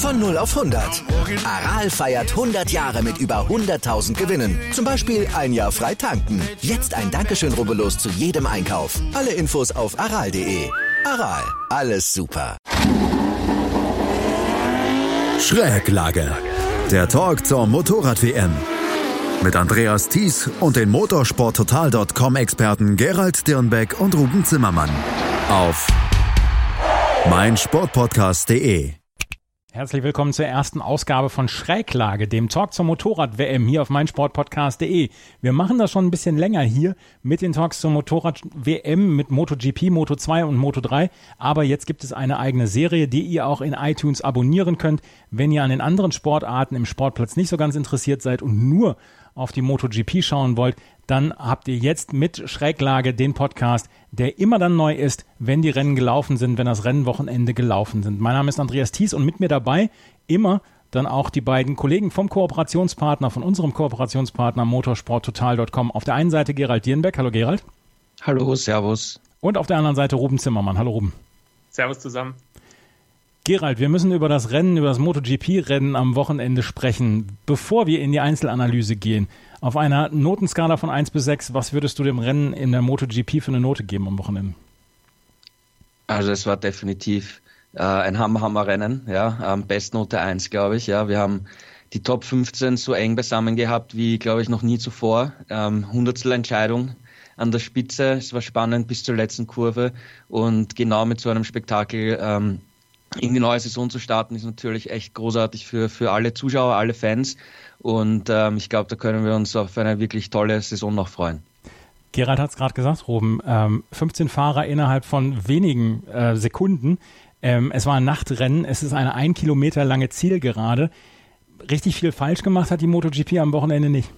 Von 0 auf 100. Aral feiert 100 Jahre mit über 100.000 Gewinnen. Zum Beispiel ein Jahr frei tanken. Jetzt ein Dankeschön, rubbellos zu jedem Einkauf. Alle Infos auf aral.de. Aral, alles super. Schräglage. Der Talk zur Motorrad-WM. Mit Andreas Thies und den motorsporttotal.com-Experten Gerald Dirnbeck und Ruben Zimmermann. Auf meinsportpodcast.de. Herzlich willkommen zur ersten Ausgabe von Schräglage, dem Talk zur Motorrad-WM hier auf meinsportpodcast.de. Wir machen das schon ein bisschen länger hier mit den Talks zur Motorrad-WM mit MotoGP, Moto2 und Moto3. Aber jetzt gibt es eine eigene Serie, die ihr auch in iTunes abonnieren könnt, wenn ihr an den anderen Sportarten im Sportplatz nicht so ganz interessiert seid und nur auf die MotoGP schauen wollt, dann habt ihr jetzt mit Schräglage den Podcast, der immer dann neu ist, wenn die Rennen gelaufen sind, wenn das Rennwochenende gelaufen sind. Mein Name ist Andreas Thies und mit mir dabei immer dann auch die beiden Kollegen vom Kooperationspartner, von unserem Kooperationspartner motorsporttotal.com. Auf der einen Seite Gerald Dierenbeck. Hallo Gerald. Hallo, Servus. Und auf der anderen Seite Ruben Zimmermann. Hallo Ruben. Servus zusammen. Gerald, wir müssen über das Rennen, über das MotoGP-Rennen am Wochenende sprechen. Bevor wir in die Einzelanalyse gehen, auf einer Notenskala von 1 bis 6, was würdest du dem Rennen in der MotoGP für eine Note geben am Wochenende? Also es war definitiv äh, ein Hammer-Hammer-Rennen, ja, ähm, Bestnote 1, glaube ich, ja. Wir haben die Top 15 so eng beisammen gehabt wie, glaube ich, noch nie zuvor. Ähm, Hundertstel Entscheidung an der Spitze, es war spannend bis zur letzten Kurve und genau mit so einem Spektakel ähm, in die neue Saison zu starten, ist natürlich echt großartig für, für alle Zuschauer, alle Fans. Und ähm, ich glaube, da können wir uns auf eine wirklich tolle Saison noch freuen. Gerald hat es gerade gesagt, Ruben. Ähm, 15 Fahrer innerhalb von wenigen äh, Sekunden. Ähm, es war ein Nachtrennen. Es ist eine ein Kilometer lange Zielgerade. Richtig viel falsch gemacht hat die MotoGP am Wochenende nicht.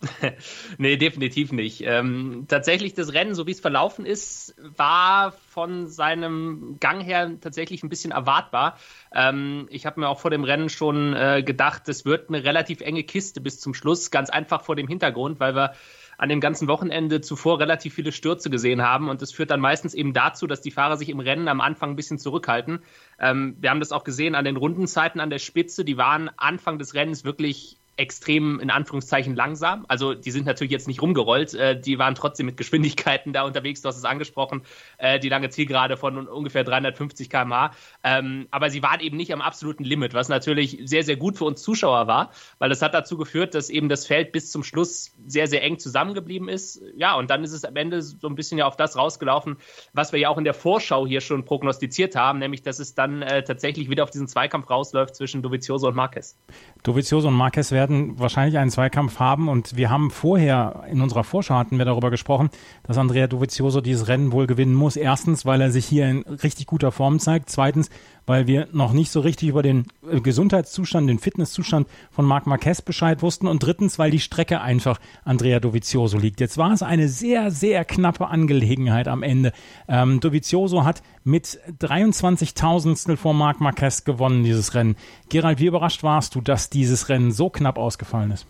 nee, definitiv nicht. Ähm, tatsächlich, das Rennen, so wie es verlaufen ist, war von seinem Gang her tatsächlich ein bisschen erwartbar. Ähm, ich habe mir auch vor dem Rennen schon äh, gedacht, es wird eine relativ enge Kiste bis zum Schluss, ganz einfach vor dem Hintergrund, weil wir an dem ganzen Wochenende zuvor relativ viele Stürze gesehen haben. Und das führt dann meistens eben dazu, dass die Fahrer sich im Rennen am Anfang ein bisschen zurückhalten. Ähm, wir haben das auch gesehen an den Rundenzeiten an der Spitze. Die waren Anfang des Rennens wirklich extrem in Anführungszeichen langsam. Also die sind natürlich jetzt nicht rumgerollt, äh, die waren trotzdem mit Geschwindigkeiten da unterwegs, du hast es angesprochen, äh, die lange Zielgerade von ungefähr 350 km/h. Ähm, aber sie waren eben nicht am absoluten Limit, was natürlich sehr, sehr gut für uns Zuschauer war, weil das hat dazu geführt, dass eben das Feld bis zum Schluss sehr, sehr eng zusammengeblieben ist. Ja, und dann ist es am Ende so ein bisschen ja auf das rausgelaufen, was wir ja auch in der Vorschau hier schon prognostiziert haben, nämlich dass es dann äh, tatsächlich wieder auf diesen Zweikampf rausläuft zwischen Dovizioso und Marquez. Dovizioso und Marquez werden werden wahrscheinlich einen Zweikampf haben und wir haben vorher, in unserer Vorschau hatten wir darüber gesprochen, dass Andrea Dovizioso dieses Rennen wohl gewinnen muss. Erstens, weil er sich hier in richtig guter Form zeigt. Zweitens, weil wir noch nicht so richtig über den äh, Gesundheitszustand, den Fitnesszustand von Marc Marquez Bescheid wussten. Und drittens, weil die Strecke einfach Andrea Dovizioso liegt. Jetzt war es eine sehr, sehr knappe Angelegenheit am Ende. Ähm, Dovizioso hat mit 23 Tausendstel vor Marc Marquez gewonnen, dieses Rennen. Gerald, wie überrascht warst du, dass dieses Rennen so knapp ausgefallen ist?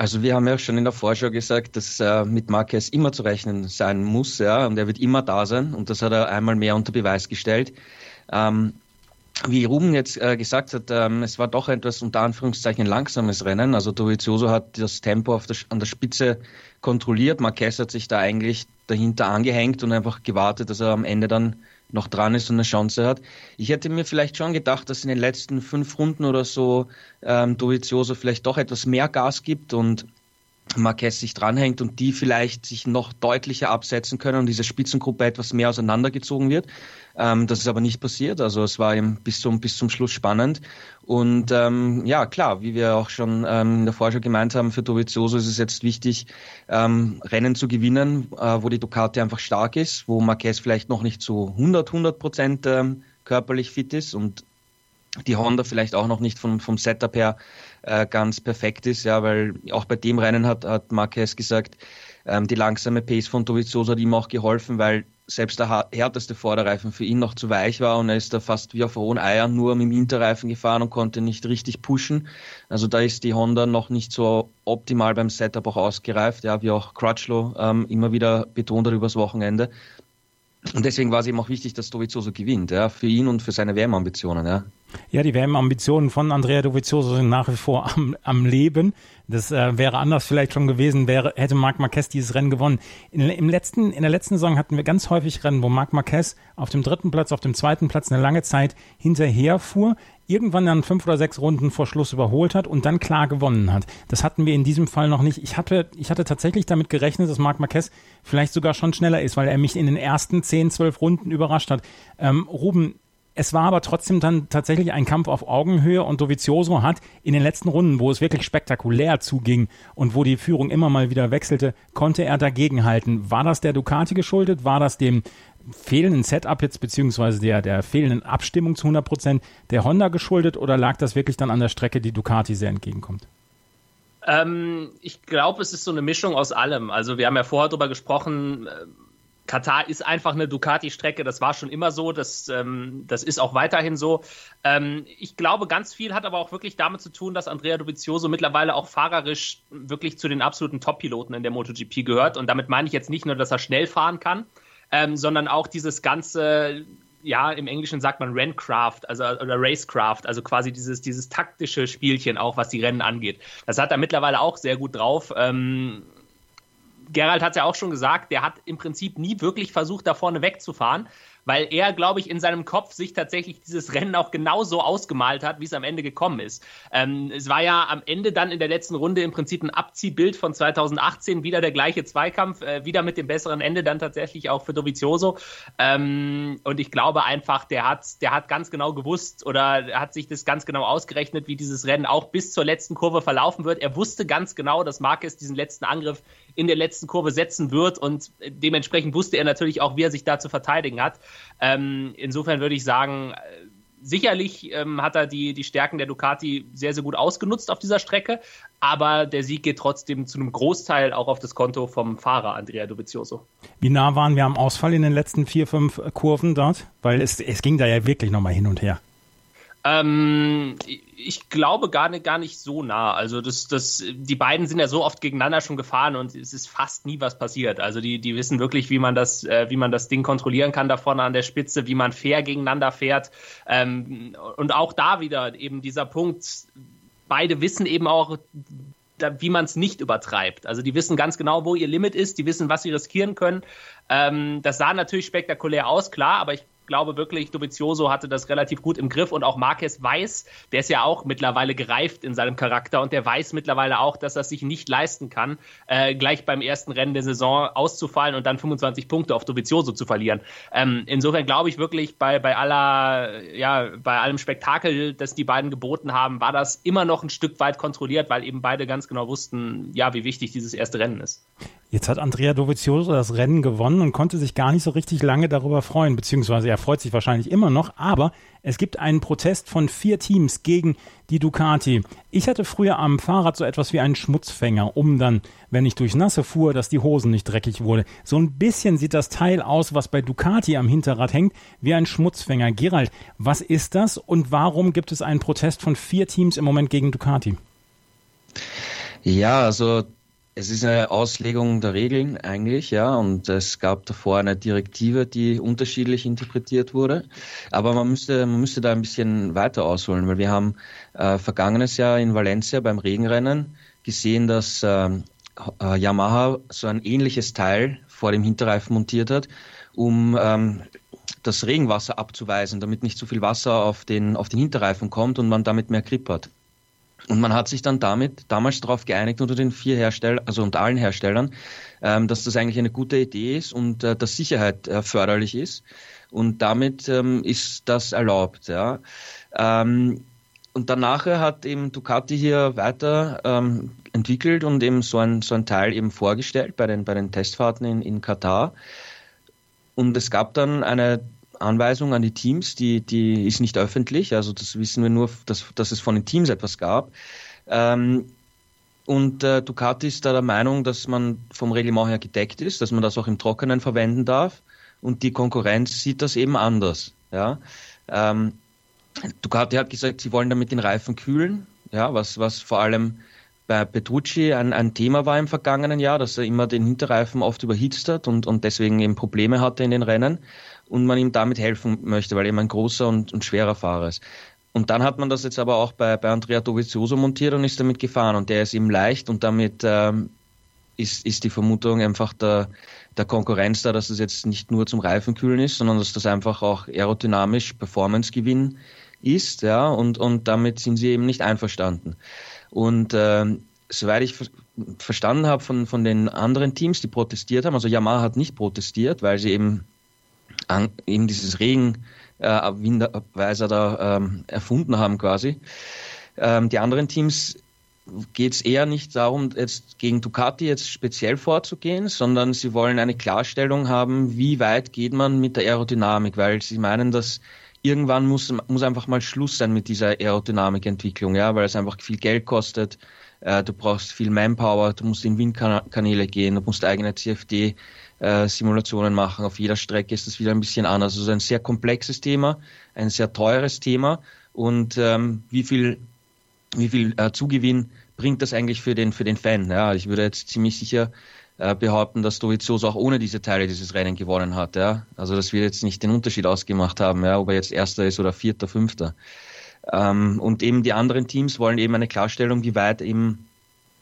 Also wir haben ja schon in der Vorschau gesagt, dass äh, mit Marquez immer zu rechnen sein muss, ja, und er wird immer da sein. Und das hat er einmal mehr unter Beweis gestellt. Ähm, wie Ruben jetzt äh, gesagt hat, ähm, es war doch etwas unter Anführungszeichen langsames Rennen. Also Dovizioso hat das Tempo der, an der Spitze kontrolliert. Marquez hat sich da eigentlich dahinter angehängt und einfach gewartet, dass er am Ende dann noch dran ist und eine Chance hat. Ich hätte mir vielleicht schon gedacht, dass in den letzten fünf Runden oder so ähm, Dovizioso vielleicht doch etwas mehr Gas gibt und Marquez sich dranhängt und die vielleicht sich noch deutlicher absetzen können und diese Spitzengruppe etwas mehr auseinandergezogen wird. Ähm, das ist aber nicht passiert. Also es war eben bis zum, bis zum Schluss spannend. Und ähm, ja, klar, wie wir auch schon ähm, in der Vorschau gemeint haben, für Dovizioso ist es jetzt wichtig, ähm, Rennen zu gewinnen, äh, wo die Ducati einfach stark ist, wo Marquez vielleicht noch nicht zu 100, 100 Prozent ähm, körperlich fit ist und die Honda vielleicht auch noch nicht vom, vom Setup her äh, ganz perfekt ist, ja, weil auch bei dem Rennen hat, hat Marquez gesagt, ähm, die langsame Pace von Dovizioso hat ihm auch geholfen, weil selbst der härteste Vorderreifen für ihn noch zu weich war und er ist da fast wie auf hohen Eiern nur mit dem Hinterreifen gefahren und konnte nicht richtig pushen. Also da ist die Honda noch nicht so optimal beim Setup auch ausgereift, ja, wie auch Crutchlow ähm, immer wieder betont hat übers Wochenende. Und deswegen war es eben auch wichtig, dass Dovizioso gewinnt, ja, für ihn und für seine WM-Ambitionen, ja. Ja, die WM-Ambitionen von Andrea Dovizioso sind nach wie vor am, am Leben. Das äh, wäre anders vielleicht schon gewesen, wäre, hätte Marc Marquez dieses Rennen gewonnen. In, im letzten, in der letzten Saison hatten wir ganz häufig Rennen, wo Marc Marquez auf dem dritten Platz, auf dem zweiten Platz eine lange Zeit hinterher fuhr, irgendwann dann fünf oder sechs Runden vor Schluss überholt hat und dann klar gewonnen hat. Das hatten wir in diesem Fall noch nicht. Ich hatte, ich hatte tatsächlich damit gerechnet, dass Marc Marquez vielleicht sogar schon schneller ist, weil er mich in den ersten zehn, zwölf Runden überrascht hat. Ähm, Ruben, es war aber trotzdem dann tatsächlich ein Kampf auf Augenhöhe und Dovizioso hat in den letzten Runden, wo es wirklich spektakulär zuging und wo die Führung immer mal wieder wechselte, konnte er dagegenhalten. War das der Ducati geschuldet? War das dem fehlenden Setup jetzt beziehungsweise der, der fehlenden Abstimmung zu 100 Prozent der Honda geschuldet oder lag das wirklich dann an der Strecke, die Ducati sehr entgegenkommt? Ähm, ich glaube, es ist so eine Mischung aus allem. Also wir haben ja vorher darüber gesprochen, äh, Katar ist einfach eine Ducati-Strecke, das war schon immer so, das, ähm, das ist auch weiterhin so. Ähm, ich glaube, ganz viel hat aber auch wirklich damit zu tun, dass Andrea Dovizioso mittlerweile auch fahrerisch wirklich zu den absoluten Top-Piloten in der MotoGP gehört. Und damit meine ich jetzt nicht nur, dass er schnell fahren kann, ähm, sondern auch dieses ganze, ja, im Englischen sagt man Renncraft, also oder Racecraft, also quasi dieses, dieses taktische Spielchen auch, was die Rennen angeht. Das hat er mittlerweile auch sehr gut drauf. Ähm, Gerald hat es ja auch schon gesagt, der hat im Prinzip nie wirklich versucht, da vorne wegzufahren, weil er, glaube ich, in seinem Kopf sich tatsächlich dieses Rennen auch genauso ausgemalt hat, wie es am Ende gekommen ist. Ähm, es war ja am Ende dann in der letzten Runde im Prinzip ein Abziehbild von 2018, wieder der gleiche Zweikampf, äh, wieder mit dem besseren Ende dann tatsächlich auch für Dovizioso. Ähm, und ich glaube einfach, der hat, der hat ganz genau gewusst oder hat sich das ganz genau ausgerechnet, wie dieses Rennen auch bis zur letzten Kurve verlaufen wird. Er wusste ganz genau, dass Marquez diesen letzten Angriff in der letzten Kurve setzen wird und dementsprechend wusste er natürlich auch, wie er sich da zu verteidigen hat. Ähm, insofern würde ich sagen, äh, sicherlich ähm, hat er die, die Stärken der Ducati sehr, sehr gut ausgenutzt auf dieser Strecke, aber der Sieg geht trotzdem zu einem Großteil auch auf das Konto vom Fahrer Andrea Dovizioso. Wie nah waren wir am Ausfall in den letzten vier, fünf Kurven dort? Weil es, es ging da ja wirklich nochmal hin und her. Ähm, ich glaube gar nicht, gar nicht so nah. Also das, das, die beiden sind ja so oft gegeneinander schon gefahren und es ist fast nie was passiert. Also die, die wissen wirklich, wie man das, äh, wie man das Ding kontrollieren kann da vorne an der Spitze, wie man fair gegeneinander fährt. Ähm, und auch da wieder eben dieser Punkt. Beide wissen eben auch, wie man es nicht übertreibt. Also die wissen ganz genau, wo ihr Limit ist, die wissen, was sie riskieren können. Ähm, das sah natürlich spektakulär aus, klar, aber ich glaube wirklich, Dovizioso hatte das relativ gut im Griff und auch Marquez weiß, der ist ja auch mittlerweile gereift in seinem Charakter und der weiß mittlerweile auch, dass er sich nicht leisten kann, äh, gleich beim ersten Rennen der Saison auszufallen und dann 25 Punkte auf Dovizioso zu verlieren. Ähm, insofern glaube ich wirklich, bei, bei aller, ja, bei allem Spektakel, das die beiden geboten haben, war das immer noch ein Stück weit kontrolliert, weil eben beide ganz genau wussten, ja, wie wichtig dieses erste Rennen ist. Jetzt hat Andrea Dovizioso das Rennen gewonnen und konnte sich gar nicht so richtig lange darüber freuen, beziehungsweise er freut sich wahrscheinlich immer noch, aber es gibt einen Protest von vier Teams gegen die Ducati. Ich hatte früher am Fahrrad so etwas wie einen Schmutzfänger, um dann, wenn ich durchs Nasse fuhr, dass die Hosen nicht dreckig wurde. So ein bisschen sieht das Teil aus, was bei Ducati am Hinterrad hängt, wie ein Schmutzfänger. Gerald, was ist das und warum gibt es einen Protest von vier Teams im Moment gegen Ducati? Ja, also es ist eine Auslegung der Regeln eigentlich, ja, und es gab davor eine Direktive, die unterschiedlich interpretiert wurde. Aber man müsste, man müsste da ein bisschen weiter ausholen, weil wir haben äh, vergangenes Jahr in Valencia beim Regenrennen gesehen, dass äh, äh, Yamaha so ein ähnliches Teil vor dem Hinterreifen montiert hat, um ähm, das Regenwasser abzuweisen, damit nicht zu viel Wasser auf den, auf den Hinterreifen kommt und man damit mehr Grip hat. Und man hat sich dann damit damals darauf geeinigt unter den vier Herstellern, also unter allen Herstellern, ähm, dass das eigentlich eine gute Idee ist und äh, dass Sicherheit äh, förderlich ist. Und damit ähm, ist das erlaubt. Ja. Ähm, und danach hat eben Ducati hier weiter ähm, entwickelt und eben so ein, so ein Teil eben vorgestellt bei den, bei den Testfahrten in, in Katar. Und es gab dann eine Anweisung an die Teams, die, die ist nicht öffentlich. Also das wissen wir nur, dass, dass es von den Teams etwas gab. Ähm, und äh, Ducati ist da der Meinung, dass man vom Reglement her gedeckt ist, dass man das auch im Trockenen verwenden darf. Und die Konkurrenz sieht das eben anders. Ja. Ähm, Ducati hat gesagt, sie wollen damit den Reifen kühlen, ja, was, was vor allem bei Petrucci ein, ein Thema war im vergangenen Jahr, dass er immer den Hinterreifen oft überhitzt hat und, und deswegen eben Probleme hatte in den Rennen und man ihm damit helfen möchte, weil er eben ein großer und, und schwerer Fahrer ist. Und dann hat man das jetzt aber auch bei, bei Andrea Dovizioso montiert und ist damit gefahren und der ist eben leicht und damit ähm, ist, ist die Vermutung einfach der, der Konkurrenz da, dass es jetzt nicht nur zum Reifenkühlen ist, sondern dass das einfach auch aerodynamisch Performancegewinn ist, ja, und, und damit sind sie eben nicht einverstanden. Und äh, soweit ich ver verstanden habe von, von den anderen Teams, die protestiert haben, also Yamaha hat nicht protestiert, weil sie eben, an, eben dieses Regen äh, da ähm, erfunden haben quasi. Ähm, die anderen Teams geht es eher nicht darum, jetzt gegen Ducati jetzt speziell vorzugehen, sondern sie wollen eine Klarstellung haben, wie weit geht man mit der Aerodynamik, weil sie meinen, dass irgendwann muss, muss einfach mal Schluss sein mit dieser Aerodynamikentwicklung, ja, weil es einfach viel Geld kostet. Äh, du brauchst viel Manpower, du musst in Windkanäle gehen, du musst eigene CFD-Simulationen äh, machen. Auf jeder Strecke ist das wieder ein bisschen anders. Also ein sehr komplexes Thema, ein sehr teures Thema. Und ähm, wie viel, wie viel äh, Zugewinn bringt das eigentlich für den, für den Fan? Ja, ich würde jetzt ziemlich sicher äh, behaupten, dass Dovizioso auch ohne diese Teile dieses Rennen gewonnen hat. Ja? Also das wird jetzt nicht den Unterschied ausgemacht haben, ja, ob er jetzt Erster ist oder Vierter, Fünfter. Ähm, und eben die anderen Teams wollen eben eine Klarstellung, wie weit eben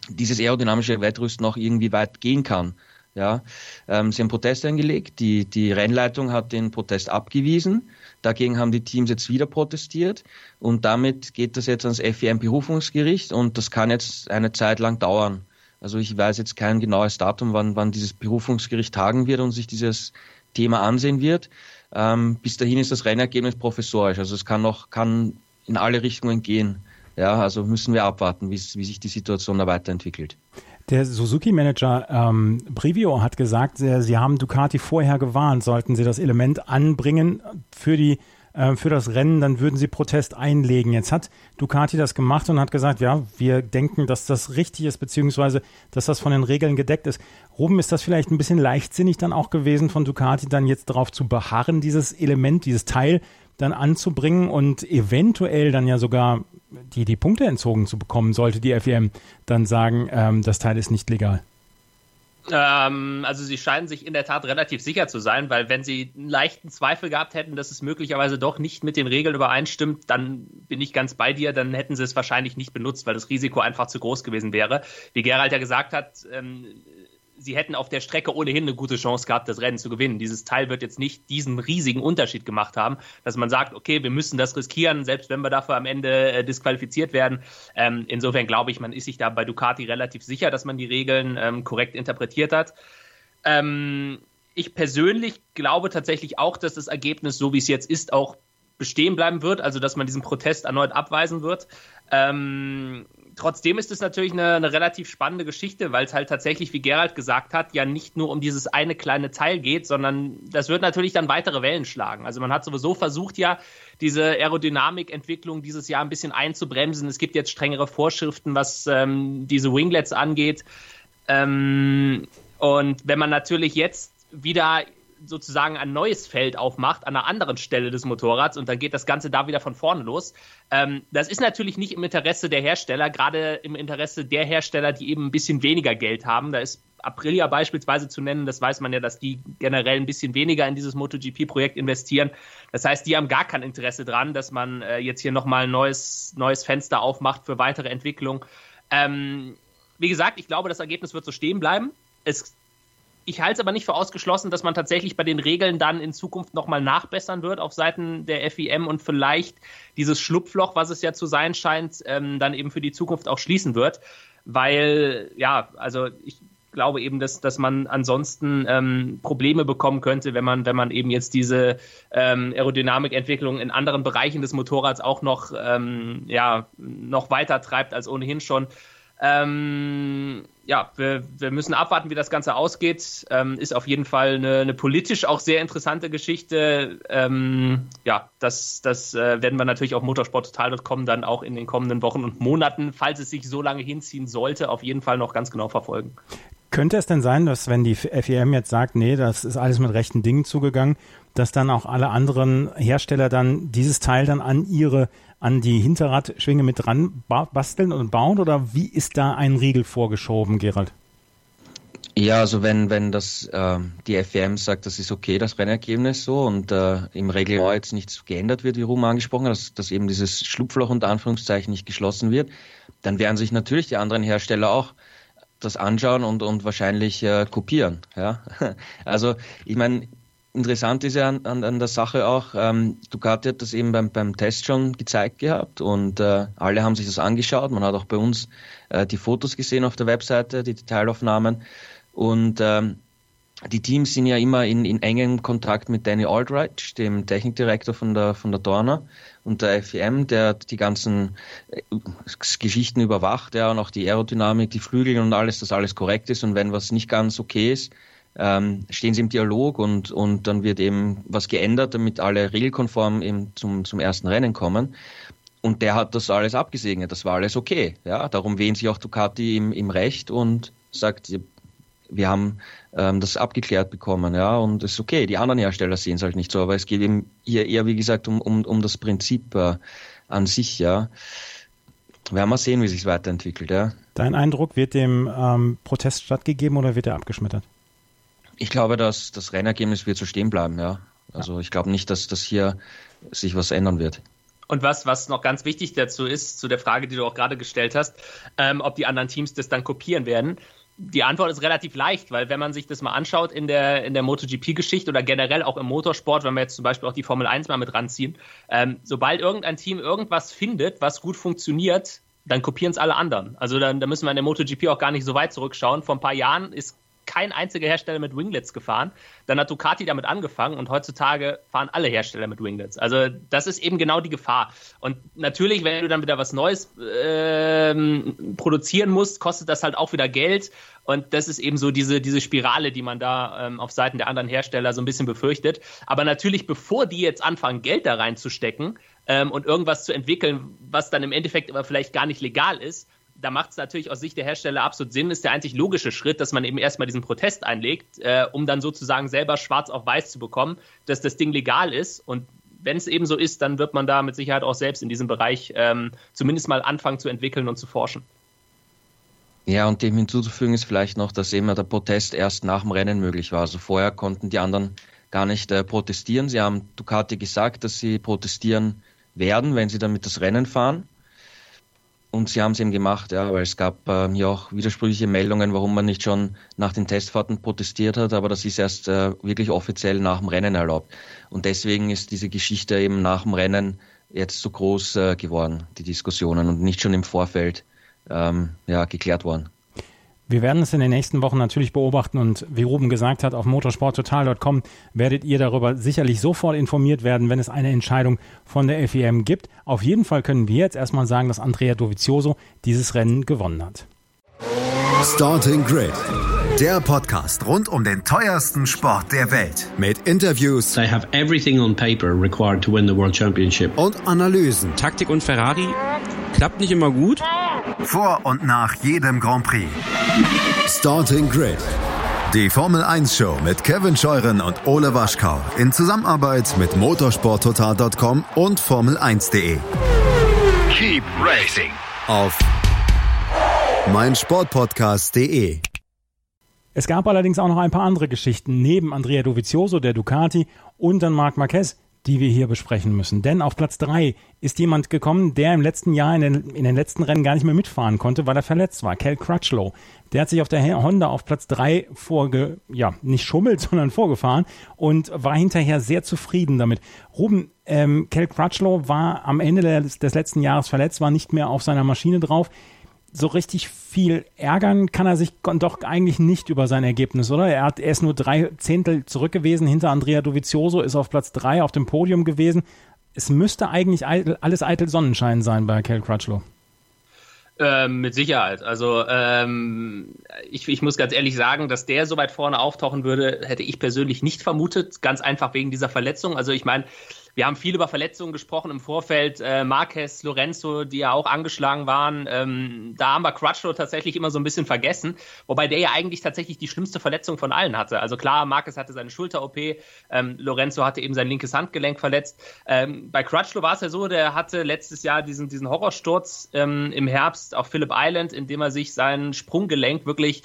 dieses aerodynamische Wettrüsten noch irgendwie weit gehen kann. Ja, ähm, sie haben Protest eingelegt. Die, die Rennleitung hat den Protest abgewiesen. Dagegen haben die Teams jetzt wieder protestiert und damit geht das jetzt ans FIM-Berufungsgericht und das kann jetzt eine Zeit lang dauern. Also ich weiß jetzt kein genaues Datum, wann, wann dieses Berufungsgericht tagen wird und sich dieses Thema ansehen wird. Ähm, bis dahin ist das Rennergebnis professorisch. Also es kann noch, kann in alle Richtungen gehen. Ja, also müssen wir abwarten, wie, wie sich die Situation da weiterentwickelt. Der Suzuki-Manager ähm, Brivio hat gesagt, sie, sie haben Ducati vorher gewarnt, sollten sie das Element anbringen für die äh, für das Rennen, dann würden sie Protest einlegen. Jetzt hat Ducati das gemacht und hat gesagt, ja, wir denken, dass das richtig ist, beziehungsweise, dass das von den Regeln gedeckt ist. Ruben, ist das vielleicht ein bisschen leichtsinnig dann auch gewesen von Ducati, dann jetzt darauf zu beharren, dieses Element, dieses Teil dann anzubringen und eventuell dann ja sogar die, die Punkte entzogen zu bekommen, sollte die FEM dann sagen, ähm, das Teil ist nicht legal? Ähm, also sie scheinen sich in der Tat relativ sicher zu sein, weil wenn sie einen leichten Zweifel gehabt hätten, dass es möglicherweise doch nicht mit den Regeln übereinstimmt, dann bin ich ganz bei dir, dann hätten sie es wahrscheinlich nicht benutzt, weil das Risiko einfach zu groß gewesen wäre. Wie Gerald ja gesagt hat, ähm, sie hätten auf der Strecke ohnehin eine gute Chance gehabt, das Rennen zu gewinnen. Dieses Teil wird jetzt nicht diesen riesigen Unterschied gemacht haben, dass man sagt, okay, wir müssen das riskieren, selbst wenn wir dafür am Ende äh, disqualifiziert werden. Ähm, insofern glaube ich, man ist sich da bei Ducati relativ sicher, dass man die Regeln ähm, korrekt interpretiert hat. Ähm, ich persönlich glaube tatsächlich auch, dass das Ergebnis, so wie es jetzt ist, auch bestehen bleiben wird, also dass man diesen Protest erneut abweisen wird. Ähm, trotzdem ist es natürlich eine, eine relativ spannende Geschichte, weil es halt tatsächlich, wie Gerald gesagt hat, ja nicht nur um dieses eine kleine Teil geht, sondern das wird natürlich dann weitere Wellen schlagen. Also man hat sowieso versucht ja, diese Aerodynamikentwicklung dieses Jahr ein bisschen einzubremsen. Es gibt jetzt strengere Vorschriften, was ähm, diese Winglets angeht. Ähm, und wenn man natürlich jetzt wieder sozusagen ein neues Feld aufmacht an einer anderen Stelle des Motorrads und dann geht das Ganze da wieder von vorne los. Ähm, das ist natürlich nicht im Interesse der Hersteller, gerade im Interesse der Hersteller, die eben ein bisschen weniger Geld haben. Da ist Aprilia beispielsweise zu nennen, das weiß man ja, dass die generell ein bisschen weniger in dieses MotoGP-Projekt investieren. Das heißt, die haben gar kein Interesse dran, dass man äh, jetzt hier nochmal ein neues, neues Fenster aufmacht für weitere Entwicklung. Ähm, wie gesagt, ich glaube, das Ergebnis wird so stehen bleiben. Es ich halte es aber nicht für ausgeschlossen, dass man tatsächlich bei den Regeln dann in Zukunft nochmal nachbessern wird auf Seiten der FIM und vielleicht dieses Schlupfloch, was es ja zu sein scheint, ähm, dann eben für die Zukunft auch schließen wird. Weil, ja, also ich glaube eben, dass, dass man ansonsten ähm, Probleme bekommen könnte, wenn man, wenn man eben jetzt diese ähm, Aerodynamikentwicklung in anderen Bereichen des Motorrads auch noch, ähm, ja, noch weiter treibt als ohnehin schon. Ähm, ja, wir, wir, müssen abwarten, wie das Ganze ausgeht. Ähm, ist auf jeden Fall eine, eine, politisch auch sehr interessante Geschichte. Ähm, ja, das, das äh, werden wir natürlich auf motorsporttotal.com dann auch in den kommenden Wochen und Monaten, falls es sich so lange hinziehen sollte, auf jeden Fall noch ganz genau verfolgen. Könnte es denn sein, dass wenn die FEM jetzt sagt, nee, das ist alles mit rechten Dingen zugegangen, dass dann auch alle anderen Hersteller dann dieses Teil dann an ihre an die Hinterradschwinge mit dran basteln und bauen oder wie ist da ein Riegel vorgeschoben, Gerald? Ja, also wenn, wenn das äh, die FEM sagt, das ist okay, das Rennergebnis so und äh, im Reglement jetzt nichts geändert wird, wie Ruhm angesprochen hat, dass, dass eben dieses Schlupfloch unter Anführungszeichen nicht geschlossen wird, dann werden sich natürlich die anderen Hersteller auch das anschauen und, und wahrscheinlich äh, kopieren. Ja? Also ich meine, interessant ist ja an, an, an der Sache auch, ähm, Ducati hat das eben beim, beim Test schon gezeigt gehabt und äh, alle haben sich das angeschaut. Man hat auch bei uns äh, die Fotos gesehen auf der Webseite, die Detailaufnahmen. Und ähm, die Teams sind ja immer in, in engem Kontakt mit Danny Aldrich, dem Technikdirektor von der, von der Dorna und der FEM, der die ganzen äh, Geschichten überwacht, ja, und auch die Aerodynamik, die Flügel und alles, dass alles korrekt ist. Und wenn was nicht ganz okay ist, ähm, stehen sie im Dialog und, und dann wird eben was geändert, damit alle regelkonform eben zum, zum ersten Rennen kommen. Und der hat das alles abgesegnet, das war alles okay. Ja, darum wehen sich auch Ducati im, im Recht und sagt, wir haben ähm, das abgeklärt bekommen, ja, und es ist okay. Die anderen Hersteller sehen es halt nicht so, aber es geht eben hier eher, wie gesagt, um, um, um das Prinzip äh, an sich, ja. Werden wir sehen, wie sich weiterentwickelt, ja. Dein Eindruck, wird dem ähm, Protest stattgegeben oder wird er abgeschmettert? Ich glaube, dass das Rennergebnis wird so stehen bleiben, ja. Also ich glaube nicht, dass das hier sich was ändern wird. Und was, was noch ganz wichtig dazu ist, zu der Frage, die du auch gerade gestellt hast, ähm, ob die anderen Teams das dann kopieren werden. Die Antwort ist relativ leicht, weil wenn man sich das mal anschaut in der, in der MotoGP-Geschichte oder generell auch im Motorsport, wenn wir jetzt zum Beispiel auch die Formel 1 mal mit ranziehen, ähm, sobald irgendein Team irgendwas findet, was gut funktioniert, dann kopieren es alle anderen. Also dann, da müssen wir in der MotoGP auch gar nicht so weit zurückschauen. Vor ein paar Jahren ist kein einziger Hersteller mit Winglets gefahren. Dann hat Ducati damit angefangen und heutzutage fahren alle Hersteller mit Winglets. Also das ist eben genau die Gefahr. Und natürlich, wenn du dann wieder was Neues ähm, produzieren musst, kostet das halt auch wieder Geld. Und das ist eben so diese, diese Spirale, die man da ähm, auf Seiten der anderen Hersteller so ein bisschen befürchtet. Aber natürlich, bevor die jetzt anfangen, Geld da reinzustecken ähm, und irgendwas zu entwickeln, was dann im Endeffekt aber vielleicht gar nicht legal ist, da macht es natürlich aus Sicht der Hersteller absolut Sinn, ist der einzig logische Schritt, dass man eben erstmal diesen Protest einlegt, äh, um dann sozusagen selber schwarz auf weiß zu bekommen, dass das Ding legal ist. Und wenn es eben so ist, dann wird man da mit Sicherheit auch selbst in diesem Bereich ähm, zumindest mal anfangen zu entwickeln und zu forschen. Ja, und dem hinzuzufügen ist vielleicht noch, dass eben der Protest erst nach dem Rennen möglich war. Also vorher konnten die anderen gar nicht äh, protestieren. Sie haben Ducati gesagt, dass sie protestieren werden, wenn sie damit das Rennen fahren. Und sie haben es eben gemacht, ja, weil es gab äh, hier auch widersprüchliche Meldungen, warum man nicht schon nach den Testfahrten protestiert hat, aber das ist erst äh, wirklich offiziell nach dem Rennen erlaubt. Und deswegen ist diese Geschichte eben nach dem Rennen jetzt so groß äh, geworden, die Diskussionen, und nicht schon im Vorfeld ähm, ja, geklärt worden. Wir werden es in den nächsten Wochen natürlich beobachten und wie Ruben gesagt hat, auf motorsporttotal.com werdet ihr darüber sicherlich sofort informiert werden, wenn es eine Entscheidung von der FEM gibt. Auf jeden Fall können wir jetzt erstmal sagen, dass Andrea Dovizioso dieses Rennen gewonnen hat. Starting Grid, der Podcast rund um den teuersten Sport der Welt mit Interviews. They have everything on paper required to win the World Championship. Und Analysen. Taktik und Ferrari klappt nicht immer gut. Vor und nach jedem Grand Prix. Starting Grid. Die Formel 1 Show mit Kevin Scheuren und Ole Waschkau in Zusammenarbeit mit motorsporttotal.com und Formel1.de. Keep racing auf meinsportpodcast.de. Es gab allerdings auch noch ein paar andere Geschichten neben Andrea Dovizioso, der Ducati und dann Marc Marquez, die wir hier besprechen müssen. Denn auf Platz drei ist jemand gekommen, der im letzten Jahr in den, in den letzten Rennen gar nicht mehr mitfahren konnte, weil er verletzt war. Cal Crutchlow. Der hat sich auf der Honda auf Platz drei vorge, ja, nicht schummelt, sondern vorgefahren und war hinterher sehr zufrieden damit. Ruben, ähm, Cal Crutchlow war am Ende des, des letzten Jahres verletzt, war nicht mehr auf seiner Maschine drauf so richtig viel ärgern kann er sich doch eigentlich nicht über sein Ergebnis, oder? Er, hat, er ist nur drei Zehntel zurück gewesen hinter Andrea Dovizioso, ist auf Platz drei auf dem Podium gewesen. Es müsste eigentlich alles eitel Sonnenschein sein bei Cal Crutchlow. Ähm, mit Sicherheit. Also ähm, ich, ich muss ganz ehrlich sagen, dass der so weit vorne auftauchen würde, hätte ich persönlich nicht vermutet. Ganz einfach wegen dieser Verletzung. Also ich meine, wir haben viel über Verletzungen gesprochen im Vorfeld. Äh, Marquez, Lorenzo, die ja auch angeschlagen waren. Ähm, da haben wir Crutchlow tatsächlich immer so ein bisschen vergessen. Wobei der ja eigentlich tatsächlich die schlimmste Verletzung von allen hatte. Also klar, Marquez hatte seine Schulter-OP. Ähm, Lorenzo hatte eben sein linkes Handgelenk verletzt. Ähm, bei Crutchlow war es ja so, der hatte letztes Jahr diesen, diesen Horrorsturz ähm, im Herbst auf Phillip Island, in dem er sich sein Sprunggelenk wirklich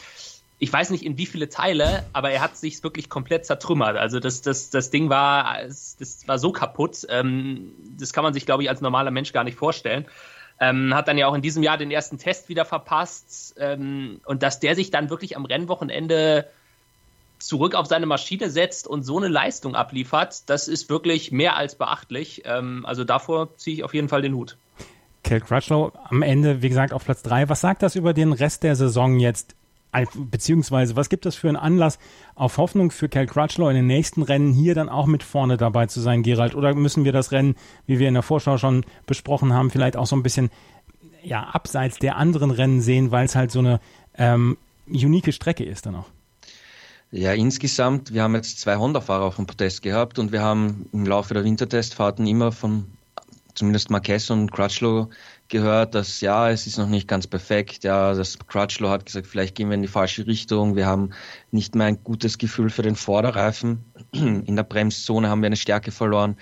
ich weiß nicht in wie viele Teile, aber er hat sich wirklich komplett zertrümmert. Also das, das, das Ding war, das war so kaputt. Ähm, das kann man sich, glaube ich, als normaler Mensch gar nicht vorstellen. Ähm, hat dann ja auch in diesem Jahr den ersten Test wieder verpasst. Ähm, und dass der sich dann wirklich am Rennwochenende zurück auf seine Maschine setzt und so eine Leistung abliefert, das ist wirklich mehr als beachtlich. Ähm, also davor ziehe ich auf jeden Fall den Hut. Kel Crutchlow am Ende, wie gesagt, auf Platz 3. Was sagt das über den Rest der Saison jetzt? Beziehungsweise was gibt es für einen Anlass auf Hoffnung für Cal Crutchlow in den nächsten Rennen hier dann auch mit vorne dabei zu sein, Gerald? Oder müssen wir das Rennen, wie wir in der Vorschau schon besprochen haben, vielleicht auch so ein bisschen ja, abseits der anderen Rennen sehen, weil es halt so eine ähm, unique Strecke ist dann auch? Ja, insgesamt, wir haben jetzt zwei Honda-Fahrer auf dem Protest gehabt und wir haben im Laufe der Wintertestfahrten immer von zumindest Marquez und Crutchlow gehört, dass ja, es ist noch nicht ganz perfekt. Ja, das Crutchlow hat gesagt, vielleicht gehen wir in die falsche Richtung. Wir haben nicht mehr ein gutes Gefühl für den Vorderreifen. In der Bremszone haben wir eine Stärke verloren.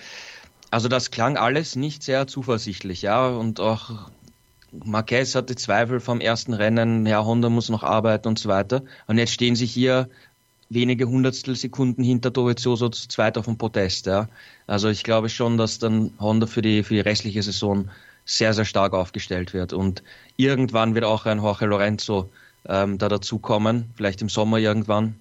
Also das klang alles nicht sehr zuversichtlich, ja, und auch Marquez hatte Zweifel vom ersten Rennen, ja, Honda muss noch arbeiten und so weiter. Und jetzt stehen sie hier wenige Hundertstel Sekunden hinter Dovizioso zu zweit auf dem Protest, ja. Also ich glaube schon, dass dann Honda für die, für die restliche Saison sehr, sehr stark aufgestellt wird. Und irgendwann wird auch ein Jorge Lorenzo ähm, da dazukommen, vielleicht im Sommer irgendwann.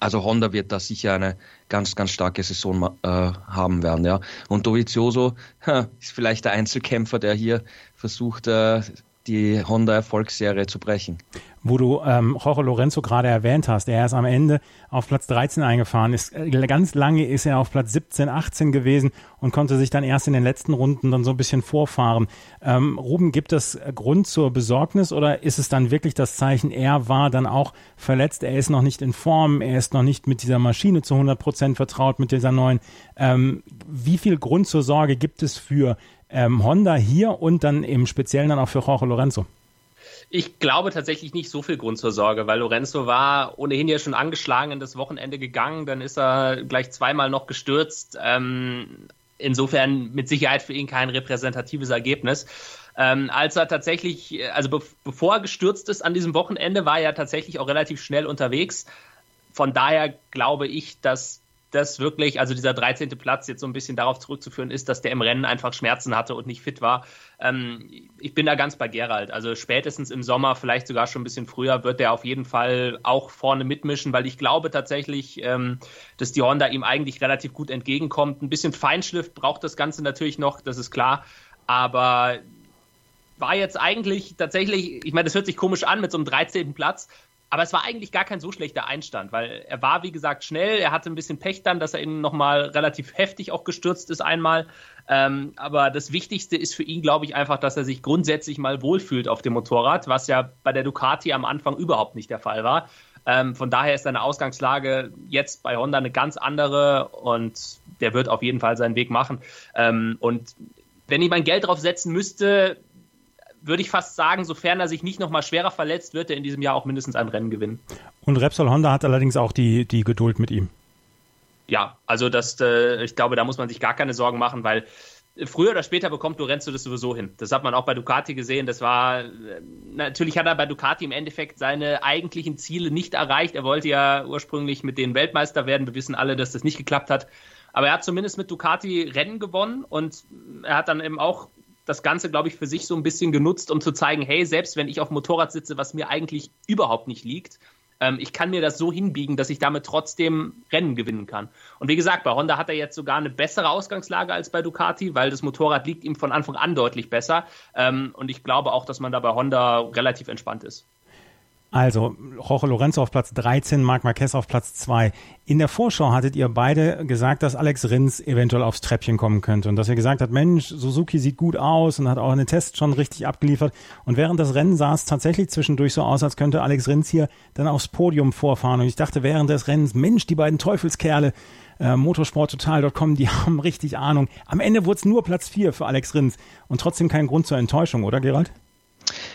Also Honda wird da sicher eine ganz, ganz starke Saison äh, haben werden, ja. Und Dovizioso ist vielleicht der Einzelkämpfer, der hier versucht, äh, die Honda-Erfolgsserie zu brechen wo du ähm, Jorge Lorenzo gerade erwähnt hast. Er ist am Ende auf Platz 13 eingefahren. Ist, äh, ganz lange ist er auf Platz 17, 18 gewesen und konnte sich dann erst in den letzten Runden dann so ein bisschen vorfahren. Ähm, Ruben, gibt es Grund zur Besorgnis oder ist es dann wirklich das Zeichen, er war dann auch verletzt, er ist noch nicht in Form, er ist noch nicht mit dieser Maschine zu 100 Prozent vertraut, mit dieser neuen. Ähm, wie viel Grund zur Sorge gibt es für ähm, Honda hier und dann im Speziellen dann auch für Jorge Lorenzo? Ich glaube tatsächlich nicht so viel Grund zur Sorge, weil Lorenzo war ohnehin ja schon angeschlagen in das Wochenende gegangen, dann ist er gleich zweimal noch gestürzt. Ähm, insofern mit Sicherheit für ihn kein repräsentatives Ergebnis. Ähm, als er tatsächlich, also be bevor er gestürzt ist an diesem Wochenende, war er tatsächlich auch relativ schnell unterwegs. Von daher glaube ich, dass das wirklich, also dieser 13. Platz jetzt so ein bisschen darauf zurückzuführen ist, dass der im Rennen einfach Schmerzen hatte und nicht fit war. Ähm, ich bin da ganz bei Gerald. Also spätestens im Sommer, vielleicht sogar schon ein bisschen früher, wird er auf jeden Fall auch vorne mitmischen, weil ich glaube tatsächlich, ähm, dass die Honda ihm eigentlich relativ gut entgegenkommt. Ein bisschen Feinschliff braucht das Ganze natürlich noch, das ist klar. Aber war jetzt eigentlich tatsächlich, ich meine, das hört sich komisch an mit so einem 13. Platz, aber es war eigentlich gar kein so schlechter Einstand, weil er war, wie gesagt, schnell. Er hatte ein bisschen Pech dann, dass er ihn nochmal relativ heftig auch gestürzt ist einmal. Ähm, aber das Wichtigste ist für ihn, glaube ich, einfach, dass er sich grundsätzlich mal wohlfühlt auf dem Motorrad, was ja bei der Ducati am Anfang überhaupt nicht der Fall war. Ähm, von daher ist seine Ausgangslage jetzt bei Honda eine ganz andere und der wird auf jeden Fall seinen Weg machen. Ähm, und wenn ich mein Geld drauf setzen müsste, würde ich fast sagen, sofern er sich nicht nochmal schwerer verletzt, wird er in diesem Jahr auch mindestens ein Rennen gewinnen. Und Repsol Honda hat allerdings auch die, die Geduld mit ihm. Ja, also das, äh, ich glaube, da muss man sich gar keine Sorgen machen, weil früher oder später bekommt Lorenzo das sowieso hin. Das hat man auch bei Ducati gesehen. Das war äh, natürlich hat er bei Ducati im Endeffekt seine eigentlichen Ziele nicht erreicht. Er wollte ja ursprünglich mit denen Weltmeister werden. Wir wissen alle, dass das nicht geklappt hat. Aber er hat zumindest mit Ducati Rennen gewonnen und er hat dann eben auch das Ganze, glaube ich, für sich so ein bisschen genutzt, um zu zeigen, hey, selbst wenn ich auf dem Motorrad sitze, was mir eigentlich überhaupt nicht liegt, ähm, ich kann mir das so hinbiegen, dass ich damit trotzdem Rennen gewinnen kann. Und wie gesagt, bei Honda hat er jetzt sogar eine bessere Ausgangslage als bei Ducati, weil das Motorrad liegt ihm von Anfang an deutlich besser. Ähm, und ich glaube auch, dass man da bei Honda relativ entspannt ist. Also, Jorge Lorenzo auf Platz 13, Marc Marquez auf Platz 2. In der Vorschau hattet ihr beide gesagt, dass Alex Rins eventuell aufs Treppchen kommen könnte und dass ihr gesagt habt, Mensch, Suzuki sieht gut aus und hat auch einen Test schon richtig abgeliefert. Und während das Rennen sah es tatsächlich zwischendurch so aus, als könnte Alex Rins hier dann aufs Podium vorfahren. Und ich dachte während des Rennens, Mensch, die beiden Teufelskerle, äh, motorsporttotal.com, die haben richtig Ahnung. Am Ende wurde es nur Platz 4 für Alex Rins und trotzdem kein Grund zur Enttäuschung, oder Gerald?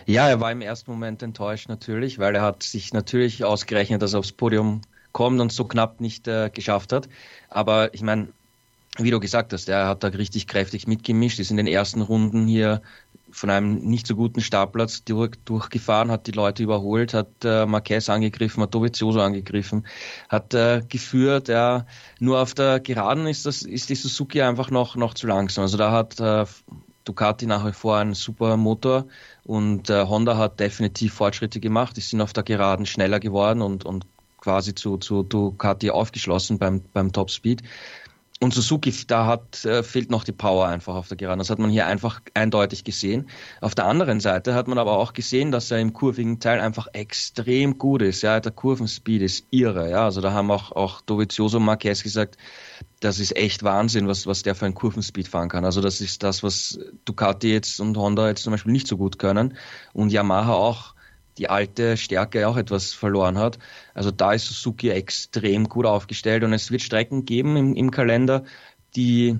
Ja, er war im ersten Moment enttäuscht natürlich, weil er hat sich natürlich ausgerechnet, dass er aufs Podium kommt und so knapp nicht äh, geschafft hat. Aber ich meine, wie du gesagt hast, er hat da richtig kräftig mitgemischt, ist in den ersten Runden hier von einem nicht so guten Startplatz durch, durchgefahren, hat die Leute überholt, hat äh, Marquez angegriffen, hat Dovizioso angegriffen, hat äh, geführt. Ja, nur auf der Geraden ist das ist die Suzuki einfach noch noch zu langsam. Also da hat äh, Ducati nach wie vor einen super Motor und äh, Honda hat definitiv Fortschritte gemacht. Die sind auf der Geraden schneller geworden und, und quasi zu, zu Ducati aufgeschlossen beim, beim Top Speed. Und Suzuki, da hat, äh, fehlt noch die Power einfach auf der Geraden. Das hat man hier einfach eindeutig gesehen. Auf der anderen Seite hat man aber auch gesehen, dass er im kurvigen Teil einfach extrem gut ist. Ja, der Kurvenspeed ist irre. Ja, also da haben auch, auch Dovizioso und Marquez gesagt, das ist echt Wahnsinn, was, was der für einen Kurvenspeed fahren kann. Also das ist das, was Ducati jetzt und Honda jetzt zum Beispiel nicht so gut können. Und Yamaha auch die alte Stärke auch etwas verloren hat. Also da ist Suzuki extrem gut aufgestellt und es wird Strecken geben im, im Kalender, die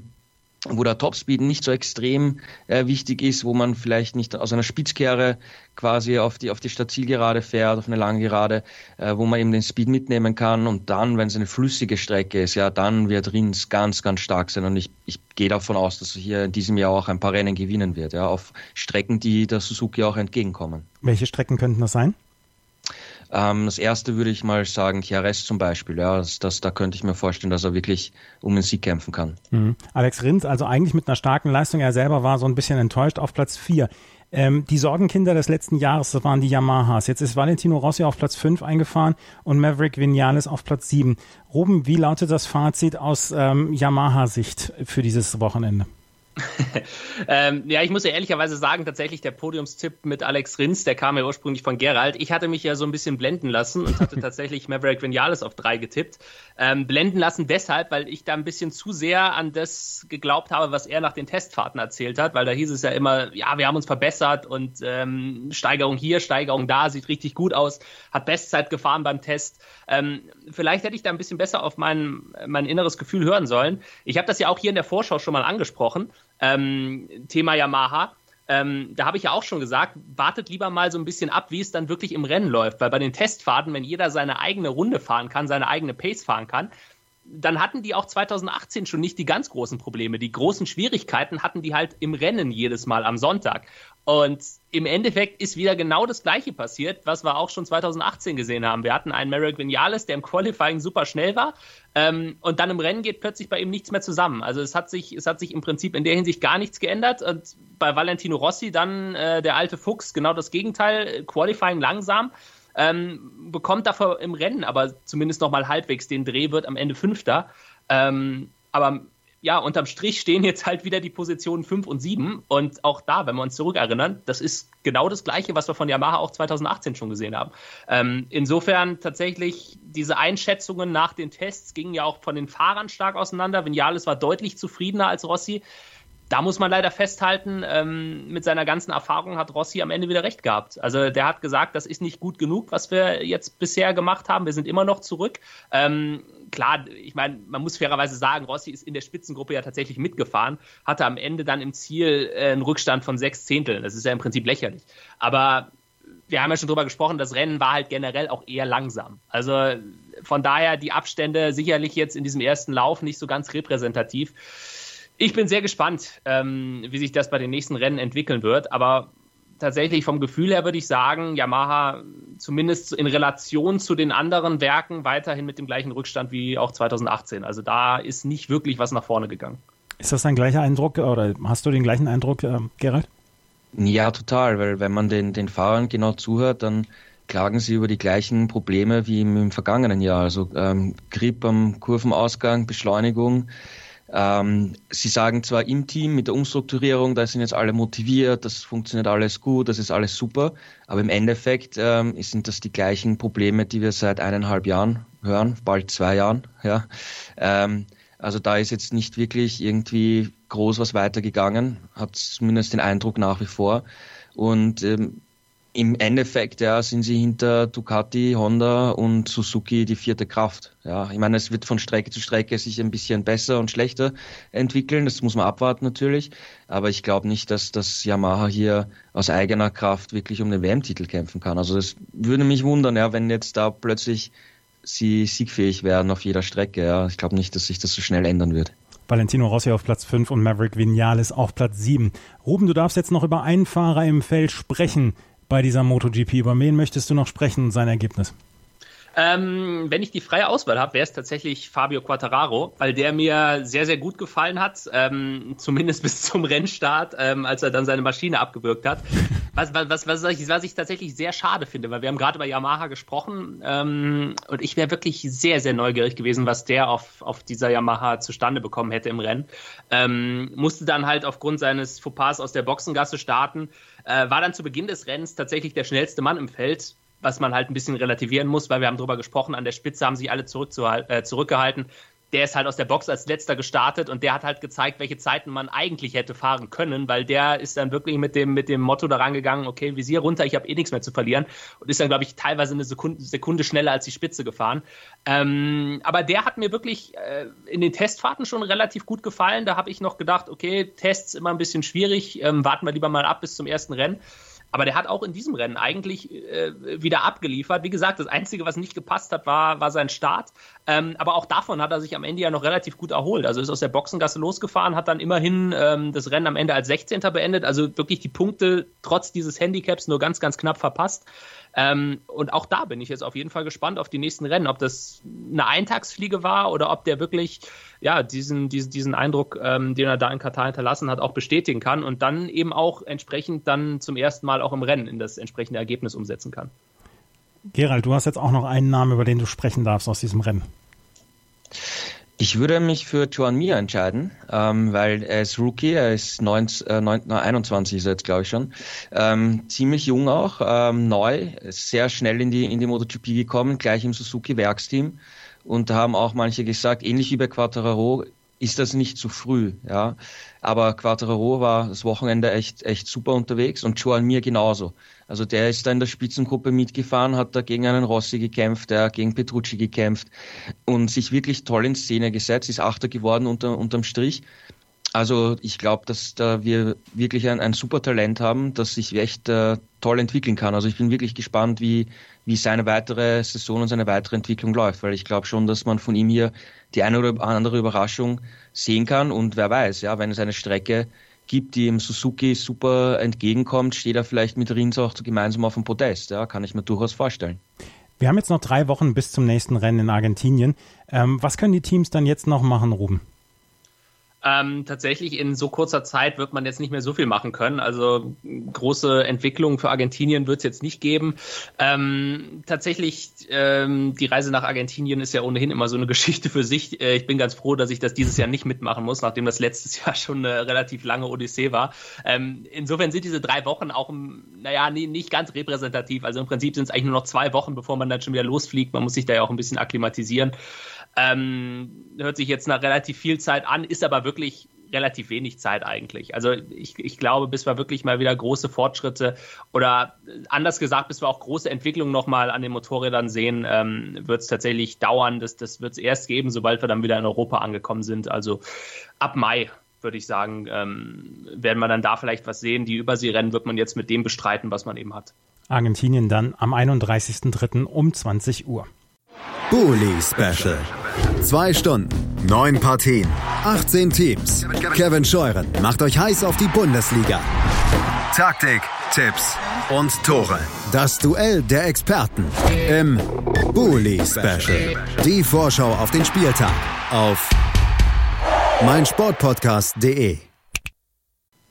wo der Topspeed nicht so extrem äh, wichtig ist, wo man vielleicht nicht aus einer Spitzkehre quasi auf die, auf die Stadtzielgerade fährt, auf eine lange Gerade, äh, wo man eben den Speed mitnehmen kann und dann, wenn es eine flüssige Strecke ist, ja, dann wird Rins ganz, ganz stark sein und ich, ich gehe davon aus, dass er hier in diesem Jahr auch ein paar Rennen gewinnen wird, ja, auf Strecken, die der Suzuki auch entgegenkommen. Welche Strecken könnten das sein? Ähm, das erste würde ich mal sagen, Chiares zum Beispiel. Ja, das, das, da könnte ich mir vorstellen, dass er wirklich um den Sieg kämpfen kann. Mhm. Alex Rins, also eigentlich mit einer starken Leistung. Er selber war so ein bisschen enttäuscht auf Platz 4. Ähm, die Sorgenkinder des letzten Jahres, das waren die Yamahas. Jetzt ist Valentino Rossi auf Platz 5 eingefahren und Maverick Vinales auf Platz 7. Ruben, wie lautet das Fazit aus ähm, Yamaha-Sicht für dieses Wochenende? ähm, ja, ich muss ja ehrlicherweise sagen, tatsächlich der Podiumstipp mit Alex Rins, der kam ja ursprünglich von Gerald. Ich hatte mich ja so ein bisschen blenden lassen und hatte tatsächlich Maverick Vinales auf drei getippt. Ähm, blenden lassen deshalb, weil ich da ein bisschen zu sehr an das geglaubt habe, was er nach den Testfahrten erzählt hat, weil da hieß es ja immer, ja, wir haben uns verbessert und ähm, Steigerung hier, Steigerung da, sieht richtig gut aus, hat Bestzeit gefahren beim Test. Ähm, vielleicht hätte ich da ein bisschen besser auf mein, mein inneres Gefühl hören sollen. Ich habe das ja auch hier in der Vorschau schon mal angesprochen ähm, Thema Yamaha. Ähm, da habe ich ja auch schon gesagt, wartet lieber mal so ein bisschen ab, wie es dann wirklich im Rennen läuft, weil bei den Testfahrten, wenn jeder seine eigene Runde fahren kann, seine eigene Pace fahren kann, dann hatten die auch 2018 schon nicht die ganz großen Probleme. Die großen Schwierigkeiten hatten die halt im Rennen jedes Mal am Sonntag. Und im Endeffekt ist wieder genau das Gleiche passiert, was wir auch schon 2018 gesehen haben. Wir hatten einen Merrick Vinales, der im Qualifying super schnell war, ähm, und dann im Rennen geht plötzlich bei ihm nichts mehr zusammen. Also es hat sich, es hat sich im Prinzip in der Hinsicht gar nichts geändert. Und bei Valentino Rossi dann äh, der alte Fuchs genau das Gegenteil, Qualifying langsam. Ähm, bekommt dafür im Rennen aber zumindest noch mal halbwegs den Dreh, wird am Ende Fünfter. Ähm, aber ja, unterm Strich stehen jetzt halt wieder die Positionen 5 und 7. Und auch da, wenn wir uns zurückerinnern, das ist genau das Gleiche, was wir von Yamaha auch 2018 schon gesehen haben. Ähm, insofern tatsächlich, diese Einschätzungen nach den Tests gingen ja auch von den Fahrern stark auseinander. Vinales war deutlich zufriedener als Rossi. Da muss man leider festhalten, ähm, mit seiner ganzen Erfahrung hat Rossi am Ende wieder recht gehabt. Also der hat gesagt, das ist nicht gut genug, was wir jetzt bisher gemacht haben. Wir sind immer noch zurück. Ähm, klar, ich meine, man muss fairerweise sagen, Rossi ist in der Spitzengruppe ja tatsächlich mitgefahren, hatte am Ende dann im Ziel äh, einen Rückstand von sechs Zehnteln. Das ist ja im Prinzip lächerlich. Aber wir haben ja schon drüber gesprochen, das Rennen war halt generell auch eher langsam. Also von daher die Abstände sicherlich jetzt in diesem ersten Lauf nicht so ganz repräsentativ. Ich bin sehr gespannt, ähm, wie sich das bei den nächsten Rennen entwickeln wird. Aber tatsächlich vom Gefühl her würde ich sagen, Yamaha zumindest in Relation zu den anderen Werken weiterhin mit dem gleichen Rückstand wie auch 2018. Also da ist nicht wirklich was nach vorne gegangen. Ist das dein gleicher Eindruck oder hast du den gleichen Eindruck, äh, Gerald? Ja, total, weil wenn man den, den Fahrern genau zuhört, dann klagen sie über die gleichen Probleme wie im, im vergangenen Jahr. Also ähm, Grip am Kurvenausgang, Beschleunigung, Ähm, sie sagen zwar im Team mit der Umstrukturierung, da sind jetzt alle motiviert, das funktioniert alles gut, das ist alles super, aber im Endeffekt ähm, sind das die gleichen Probleme, die wir seit eineinhalb Jahren hören, bald zwei Jahren. Ja. Ähm, also da ist jetzt nicht wirklich irgendwie groß was weitergegangen, hat zumindest den Eindruck nach wie vor. Und ähm, im Endeffekt ja, sind sie hinter Ducati, Honda und Suzuki die vierte Kraft. Ja, ich meine, es wird von Strecke zu Strecke sich ein bisschen besser und schlechter entwickeln. Das muss man abwarten natürlich. Aber ich glaube nicht, dass das Yamaha hier aus eigener Kraft wirklich um den WM-Titel kämpfen kann. Also das würde mich wundern, ja, wenn jetzt da plötzlich sie siegfähig werden auf jeder Strecke. Ja, ich glaube nicht, dass sich das so schnell ändern wird. Valentino Rossi auf Platz 5 und Maverick Vinales auf Platz 7. Ruben, du darfst jetzt noch über einen Fahrer im Feld sprechen, bei dieser MotoGP? Über wen möchtest du noch sprechen und sein Ergebnis? Ähm, wenn ich die freie Auswahl habe, wäre es tatsächlich Fabio Quattararo, weil der mir sehr, sehr gut gefallen hat, ähm, zumindest bis zum Rennstart, ähm, als er dann seine Maschine abgewürgt hat. Was, was, was, ich, was ich tatsächlich sehr schade finde, weil wir haben gerade über Yamaha gesprochen ähm, und ich wäre wirklich sehr, sehr neugierig gewesen, was der auf, auf dieser Yamaha zustande bekommen hätte im Rennen. Ähm, musste dann halt aufgrund seines Fauxpas aus der Boxengasse starten, äh, war dann zu Beginn des Rennens tatsächlich der schnellste Mann im Feld, was man halt ein bisschen relativieren muss, weil wir haben darüber gesprochen, an der Spitze haben sich alle äh, zurückgehalten. Der ist halt aus der Box als letzter gestartet und der hat halt gezeigt, welche Zeiten man eigentlich hätte fahren können, weil der ist dann wirklich mit dem, mit dem Motto daran gegangen, okay, Visier runter, ich habe eh nichts mehr zu verlieren und ist dann, glaube ich, teilweise eine Sekunde, Sekunde schneller als die Spitze gefahren. Ähm, aber der hat mir wirklich äh, in den Testfahrten schon relativ gut gefallen. Da habe ich noch gedacht, okay, Tests immer ein bisschen schwierig, ähm, warten wir lieber mal ab bis zum ersten Rennen. Aber der hat auch in diesem Rennen eigentlich äh, wieder abgeliefert. Wie gesagt, das Einzige, was nicht gepasst hat, war, war sein Start. Ähm, aber auch davon hat er sich am Ende ja noch relativ gut erholt. Also ist aus der Boxengasse losgefahren, hat dann immerhin ähm, das Rennen am Ende als 16. beendet. Also wirklich die Punkte trotz dieses Handicaps nur ganz, ganz knapp verpasst. Ähm, und auch da bin ich jetzt auf jeden Fall gespannt auf die nächsten Rennen, ob das eine Eintagsfliege war oder ob der wirklich ja, diesen, diesen, diesen Eindruck, ähm, den er da in Katar hinterlassen hat, auch bestätigen kann und dann eben auch entsprechend dann zum ersten Mal auch im Rennen in das entsprechende Ergebnis umsetzen kann. Gerald, du hast jetzt auch noch einen Namen, über den du sprechen darfst aus diesem Rennen. Ich würde mich für Joan Mir entscheiden, ähm, weil er ist Rookie, er ist 19, äh, 19, 21 ist er jetzt, glaube ich schon. Ähm, ziemlich jung auch, ähm, neu, sehr schnell in die, in die MotoGP gekommen, gleich im Suzuki-Werksteam. Und da haben auch manche gesagt, ähnlich wie bei Quattararo, ist das nicht zu früh, ja. Aber Quattararo war das Wochenende echt, echt super unterwegs und Joan Mir genauso. Also der ist da in der Spitzengruppe mitgefahren, hat da gegen einen Rossi gekämpft, der gegen Petrucci gekämpft und sich wirklich toll in Szene gesetzt, ist Achter geworden unter, unterm Strich. Also ich glaube, dass da wir wirklich ein, ein super Talent haben, das sich echt äh, toll entwickeln kann. Also ich bin wirklich gespannt, wie, wie seine weitere Saison und seine weitere Entwicklung läuft, weil ich glaube schon, dass man von ihm hier die eine oder andere Überraschung sehen kann und wer weiß, ja, wenn es eine Strecke gibt, die im Suzuki super entgegenkommt, steht er vielleicht mit Rins auch gemeinsam auf dem Podest. Ja, kann ich mir durchaus vorstellen. Wir haben jetzt noch drei Wochen bis zum nächsten Rennen in Argentinien. Ähm, was können die Teams dann jetzt noch machen, Ruben? Ähm, tatsächlich in so kurzer Zeit wird man jetzt nicht mehr so viel machen können. Also große Entwicklungen für Argentinien wird es jetzt nicht geben. Ähm, tatsächlich, ähm, die Reise nach Argentinien ist ja ohnehin immer so eine Geschichte für sich. Äh, ich bin ganz froh, dass ich das dieses Jahr nicht mitmachen muss, nachdem das letztes Jahr schon eine relativ lange Odyssee war. Ähm, insofern sind diese drei Wochen auch, naja, nie, nicht ganz repräsentativ. Also im Prinzip sind es eigentlich nur noch zwei Wochen, bevor man dann schon wieder losfliegt. Man muss sich da ja auch ein bisschen akklimatisieren. Ähm, hört sich jetzt nach relativ viel Zeit an, ist aber wirklich relativ wenig Zeit eigentlich. Also ich, ich glaube, bis wir wirklich mal wieder große Fortschritte oder anders gesagt, bis wir auch große Entwicklungen nochmal an den Motorrädern sehen, ähm, wird es tatsächlich dauern. Das, das wird es erst geben, sobald wir dann wieder in Europa angekommen sind. Also ab Mai würde ich sagen, ähm, werden wir dann da vielleicht was sehen. Die Überseerennen wird man jetzt mit dem bestreiten, was man eben hat. Argentinien dann am 31.03. um 20 Uhr. Bully Special. Zwei Stunden, neun Partien, 18 Teams. Kevin Scheuren macht euch heiß auf die Bundesliga. Taktik, Tipps und Tore. Das Duell der Experten im Bully Special. Die Vorschau auf den Spieltag auf meinsportpodcast.de.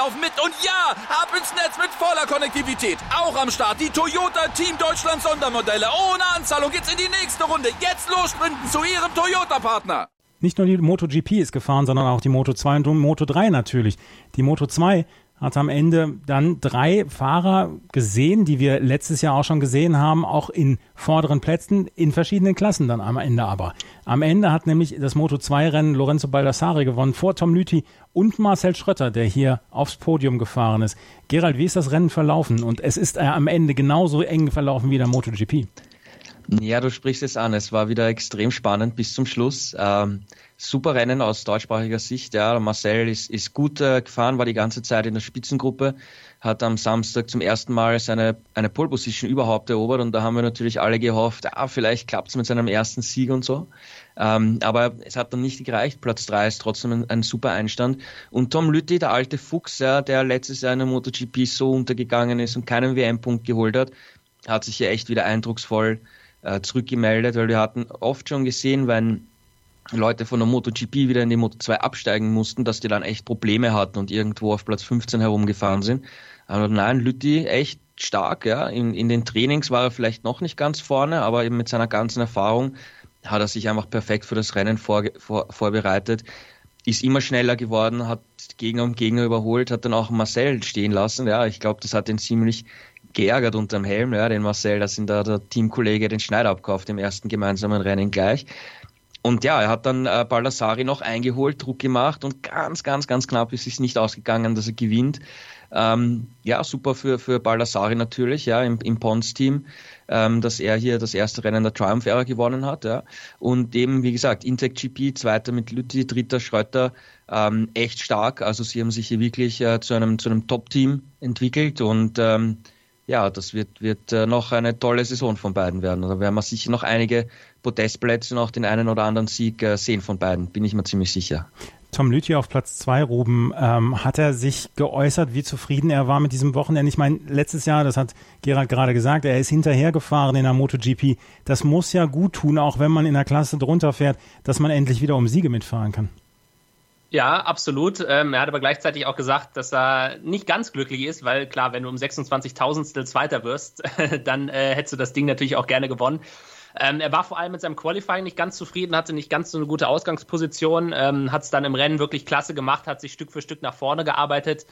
laufen mit. Und ja, ab ins Netz mit voller Konnektivität. Auch am Start die Toyota Team Deutschland Sondermodelle. Ohne Anzahlung geht's in die nächste Runde. Jetzt los sprinten zu Ihrem Toyota-Partner. Nicht nur die MotoGP ist gefahren, sondern auch die Moto 2 und die Moto 3 natürlich. Die Moto 2 hat am Ende dann drei Fahrer gesehen, die wir letztes Jahr auch schon gesehen haben, auch in vorderen Plätzen, in verschiedenen Klassen dann am Ende aber. Am Ende hat nämlich das Moto2-Rennen Lorenzo Baldassari gewonnen, vor Tom Lüthi und Marcel Schrötter, der hier aufs Podium gefahren ist. Gerald, wie ist das Rennen verlaufen? Und es ist äh, am Ende genauso eng verlaufen wie der MotoGP. Ja, du sprichst es an. Es war wieder extrem spannend bis zum Schluss. Ähm, super Rennen aus deutschsprachiger Sicht. Ja, Marcel ist, ist gut äh, gefahren, war die ganze Zeit in der Spitzengruppe, hat am Samstag zum ersten Mal seine eine Pole Position überhaupt erobert und da haben wir natürlich alle gehofft, ah, vielleicht klappt es mit seinem ersten Sieg und so. Ähm, aber es hat dann nicht gereicht. Platz drei ist trotzdem ein, ein super Einstand. Und Tom Lütti, der alte Fuchs, ja, der letztes Jahr in der MotoGP so untergegangen ist und keinen WM-Punkt geholt hat, hat sich hier echt wieder eindrucksvoll äh, zurückgemeldet, weil wir hatten oft schon gesehen, wenn Leute von der MotoGP wieder in die Moto 2 absteigen mussten, dass die dann echt Probleme hatten und irgendwo auf Platz 15 herumgefahren sind. Aber nein, Lütti echt stark, ja. In, in den Trainings war er vielleicht noch nicht ganz vorne, aber eben mit seiner ganzen Erfahrung hat er sich einfach perfekt für das Rennen vor, vor, vorbereitet. Ist immer schneller geworden, hat Gegner um Gegner überholt, hat dann auch Marcel stehen lassen. Ja, ich glaube, das hat ihn ziemlich geärgert unterm Helm, ja, den Marcel, dass ihn da der Teamkollege den Schneider abkauft im ersten gemeinsamen Rennen gleich. Und ja, er hat dann äh, Baldassari noch eingeholt, Druck gemacht und ganz, ganz, ganz knapp ist es nicht ausgegangen, dass er gewinnt. Ähm, ja, super für, für Baldassari natürlich, ja, im, im Pons-Team, ähm, dass er hier das erste Rennen der Triumph-Ära gewonnen hat, ja. Und eben, wie gesagt, Intec GP, zweiter mit Lütti, dritter Schröter, ähm, echt stark. Also sie haben sich hier wirklich äh, zu einem, zu einem Top-Team entwickelt und ähm, ja, das wird, wird äh, noch eine tolle Saison von beiden werden. Da werden wir sicher noch einige Podestplätze und auch den einen oder anderen Sieg äh, sehen von beiden, bin ich mir ziemlich sicher. Tom Lüthi auf Platz zwei, Ruben, ähm, hat er sich geäußert, wie zufrieden er war mit diesem Wochenende? Ich meine, letztes Jahr, das hat Gerald gerade gesagt, er ist hinterhergefahren in der MotoGP. Das muss ja gut tun, auch wenn man in der Klasse drunter fährt, dass man endlich wieder um Siege mitfahren kann. Ja, absolut. Ähm, er hat aber gleichzeitig auch gesagt, dass er nicht ganz glücklich ist, weil klar, wenn du um 26.000 Zweiter wirst, dann äh, hättest du das Ding natürlich auch gerne gewonnen. Ähm, er war vor allem mit seinem Qualifying nicht ganz zufrieden, hatte nicht ganz so eine gute Ausgangsposition, ähm, hat es dann im Rennen wirklich klasse gemacht, hat sich Stück für Stück nach vorne gearbeitet.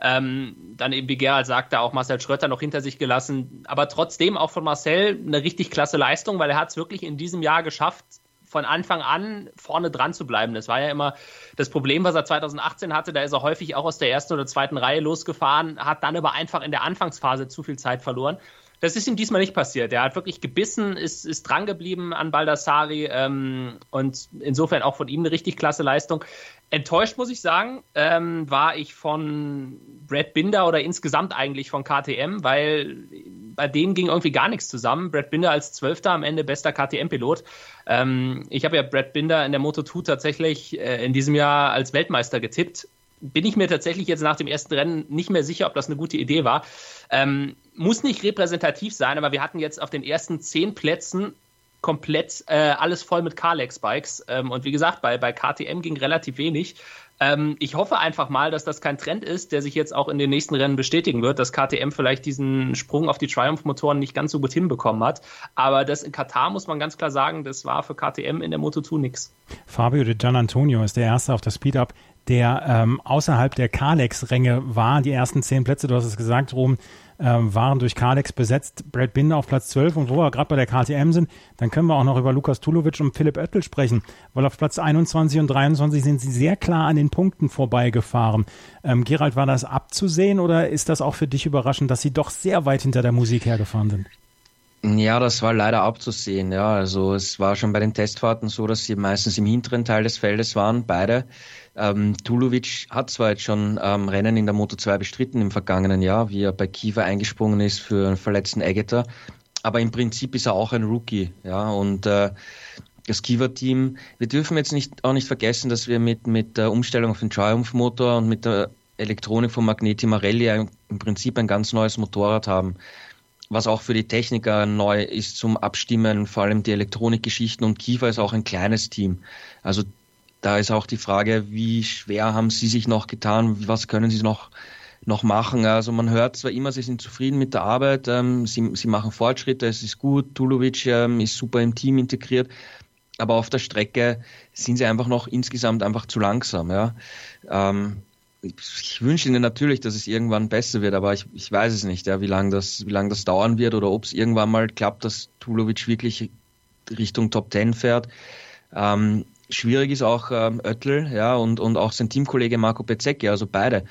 Ähm, dann eben, wie Gerald sagte, auch Marcel Schröter noch hinter sich gelassen. Aber trotzdem auch von Marcel eine richtig klasse Leistung, weil er hat es wirklich in diesem Jahr geschafft, von Anfang an vorne dran zu bleiben. Das war ja immer das Problem, was er 2018 hatte. Da ist er häufig auch aus der ersten oder zweiten Reihe losgefahren, hat dann aber einfach in der Anfangsphase zu viel Zeit verloren. Das ist ihm diesmal nicht passiert. Er hat wirklich gebissen, ist, ist drangeblieben an Baldassari ähm, und insofern auch von ihm eine richtig klasse Leistung. Enttäuscht, muss ich sagen, ähm, war ich von Brad Binder oder insgesamt eigentlich von KTM, weil bei denen ging irgendwie gar nichts zusammen. Brad Binder als Zwölfter am Ende bester KTM-Pilot. Ähm, ich habe ja Brad Binder in der Moto2 tatsächlich äh, in diesem Jahr als Weltmeister getippt bin ich mir tatsächlich jetzt nach dem ersten Rennen nicht mehr sicher, ob das eine gute Idee war. Ähm, muss nicht repräsentativ sein, aber wir hatten jetzt auf den ersten zehn Plätzen komplett äh, alles voll mit Carlex-Bikes. Ähm, und wie gesagt, bei, bei KTM ging relativ wenig. Ähm, ich hoffe einfach mal, dass das kein Trend ist, der sich jetzt auch in den nächsten Rennen bestätigen wird, dass KTM vielleicht diesen Sprung auf die Triumph-Motoren nicht ganz so gut hinbekommen hat. Aber das in Katar muss man ganz klar sagen, das war für KTM in der Moto2 nix. Fabio de Gian Antonio ist der Erste auf der Speed-Up, der ähm, außerhalb der Kalex-Ränge war. Die ersten zehn Plätze, du hast es gesagt, Rom, ähm, waren durch Kalex besetzt. Brad Binder auf Platz 12 und wo wir gerade bei der KTM sind, dann können wir auch noch über Lukas Tulovic und Philipp Oettel sprechen, weil auf Platz 21 und 23 sind sie sehr klar an den Punkten vorbeigefahren. Ähm, Gerald, war das abzusehen oder ist das auch für dich überraschend, dass sie doch sehr weit hinter der Musik hergefahren sind? Ja, das war leider abzusehen. Ja, also es war schon bei den Testfahrten so, dass sie meistens im hinteren Teil des Feldes waren, beide. Ähm, Tulovic hat zwar jetzt schon ähm, Rennen in der Moto 2 bestritten im vergangenen Jahr, wie er bei Kiefer eingesprungen ist für einen verletzten Eggeter, aber im Prinzip ist er auch ein Rookie. Ja, und äh, das Kiva-Team, wir dürfen jetzt nicht, auch nicht vergessen, dass wir mit, mit der Umstellung auf den Triumph-Motor und mit der Elektronik von Magneti Marelli ein, im Prinzip ein ganz neues Motorrad haben was auch für die Techniker neu ist zum Abstimmen, vor allem die Elektronikgeschichten und Kiefer ist auch ein kleines Team. Also da ist auch die Frage, wie schwer haben sie sich noch getan, was können sie noch noch machen. Also man hört zwar immer, sie sind zufrieden mit der Arbeit, ähm, sie, sie machen Fortschritte, es ist gut, Tulovic ähm, ist super im Team integriert, aber auf der Strecke sind sie einfach noch insgesamt einfach zu langsam. Ja. Ähm, ich wünsche Ihnen natürlich, dass es irgendwann besser wird, aber ich, ich weiß es nicht, ja, wie lange das, wie lange das dauern wird oder ob es irgendwann mal klappt, dass Tulovic wirklich Richtung Top 10 fährt. Ähm, schwierig ist auch ähm, Oettel, ja, und, und auch sein Teamkollege Marco Bezzecchi, also beide.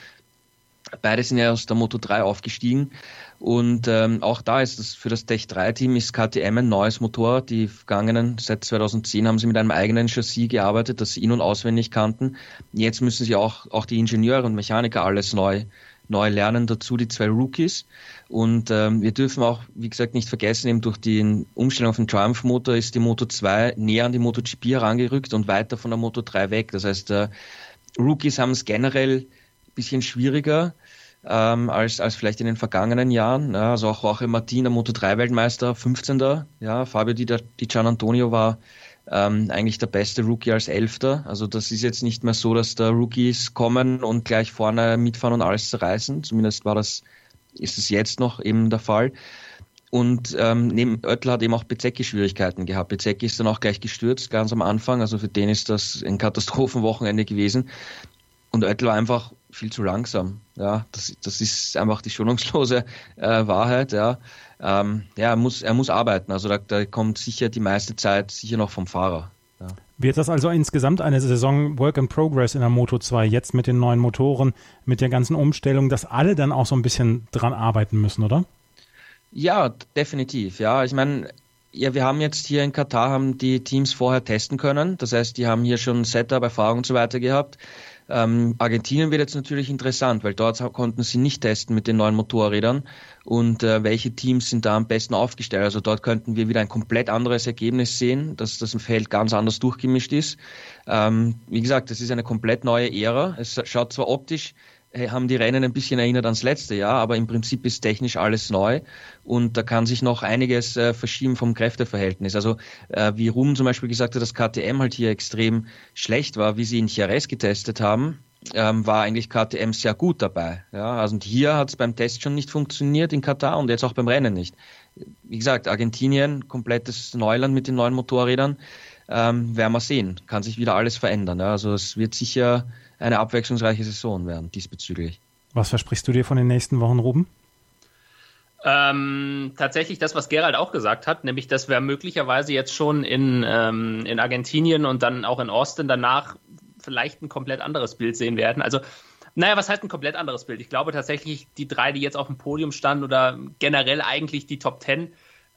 Beide sind ja aus der Moto 3 aufgestiegen und ähm, auch da ist das für das Tech 3 Team ist KTM ein neues Motorrad. Die vergangenen, seit 2010 haben sie mit einem eigenen Chassis gearbeitet, das sie in- und auswendig kannten. Jetzt müssen sie auch, auch die Ingenieure und Mechaniker alles neu, neu lernen, dazu die zwei Rookies. Und ähm, wir dürfen auch, wie gesagt, nicht vergessen, eben durch die Umstellung auf den Triumph-Motor ist die Moto 2 näher an die MotoGP herangerückt und weiter von der Moto 3 weg. Das heißt, äh, Rookies haben es generell ein bisschen schwieriger ähm, als, als vielleicht in den vergangenen Jahren. Ja, also auch Jorge Martin, der Moto3-Weltmeister, 15. Ja, Fabio Di, Di Gian Antonio war ähm, eigentlich der beste Rookie als Elfter. Also das ist jetzt nicht mehr so, dass da Rookies kommen und gleich vorne mitfahren und alles zerreißen. Zumindest war das, ist es jetzt noch eben der Fall. Und ähm, neben Oettel hat eben auch Bezecki Schwierigkeiten gehabt. Bezecki ist dann auch gleich gestürzt, ganz am Anfang. Also für den ist das ein Katastrophenwochenende gewesen. Und Oettel war einfach viel zu langsam. Ja, das, das ist einfach die schonungslose äh, Wahrheit. Ja, ähm, ja er, muss, er muss arbeiten. Also da, da kommt sicher die meiste Zeit sicher noch vom Fahrer. Ja. Wird das also insgesamt eine Saison Work in Progress in der Moto 2 jetzt mit den neuen Motoren, mit der ganzen Umstellung, dass alle dann auch so ein bisschen dran arbeiten müssen, oder? Ja, definitiv. Ja, ich meine, ja, wir haben jetzt hier in Katar haben die Teams vorher testen können. Das heißt, die haben hier schon Setup, Erfahrung und so weiter gehabt. Ähm, Argentinien wird jetzt natürlich interessant, weil dort konnten sie nicht testen mit den neuen Motorrädern und äh, welche Teams sind da am besten aufgestellt. Also dort könnten wir wieder ein komplett anderes Ergebnis sehen, dass das Feld ganz anders durchgemischt ist. Ähm, wie gesagt, das ist eine komplett neue Ära. Es schaut zwar optisch haben die Rennen ein bisschen erinnert ans letzte Jahr, aber im Prinzip ist technisch alles neu und da kann sich noch einiges äh, verschieben vom Kräfteverhältnis. Also äh, wie Rum zum Beispiel gesagt hat, dass KTM halt hier extrem schlecht war, wie sie in Jerez getestet haben, ähm, war eigentlich KTM sehr gut dabei. Ja, also und hier hat es beim Test schon nicht funktioniert in Katar und jetzt auch beim Rennen nicht. Wie gesagt, Argentinien, komplettes Neuland mit den neuen Motorrädern, ähm, werden wir sehen. Kann sich wieder alles verändern. Ja. Also es wird sicher eine abwechslungsreiche Saison werden diesbezüglich. Was versprichst du dir von den nächsten Wochen, Ruben? Ähm, tatsächlich das, was Gerald auch gesagt hat, nämlich, dass wir möglicherweise jetzt schon in, ähm, in Argentinien und dann auch in Austin danach vielleicht ein komplett anderes Bild sehen werden. Also, naja, was heißt ein komplett anderes Bild? Ich glaube tatsächlich, die drei, die jetzt auf dem Podium standen oder generell eigentlich die Top Ten,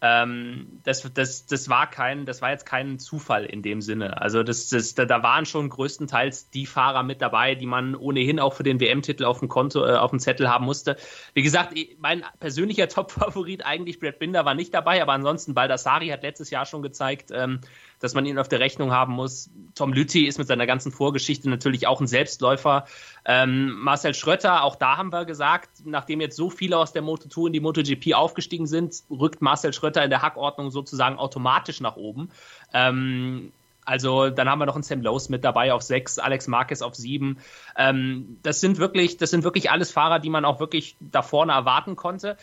ähm, das, das, das war kein, das war jetzt kein Zufall in dem Sinne. Also das, das, da, waren schon größtenteils die Fahrer mit dabei, die man ohnehin auch für den WM-Titel auf dem Konto, äh, auf dem Zettel haben musste. Wie gesagt, mein persönlicher Top-Favorit eigentlich Brad Binder war nicht dabei, aber ansonsten Baldassari hat letztes Jahr schon gezeigt, ähm, dass man ihn auf der Rechnung haben muss. Tom Lütti ist mit seiner ganzen Vorgeschichte natürlich auch ein Selbstläufer. Ähm, Marcel Schrötter, auch da haben wir gesagt, nachdem jetzt so viele aus der Moto2 in die MotoGP aufgestiegen sind, rückt Marcel Schrötter in der Hackordnung sozusagen automatisch nach oben. Ähm, also dann haben wir noch einen Sam Lowe mit dabei auf sechs, Alex Marquez auf sieben. Ähm, das sind wirklich, das sind wirklich alles Fahrer, die man auch wirklich da vorne erwarten konnte.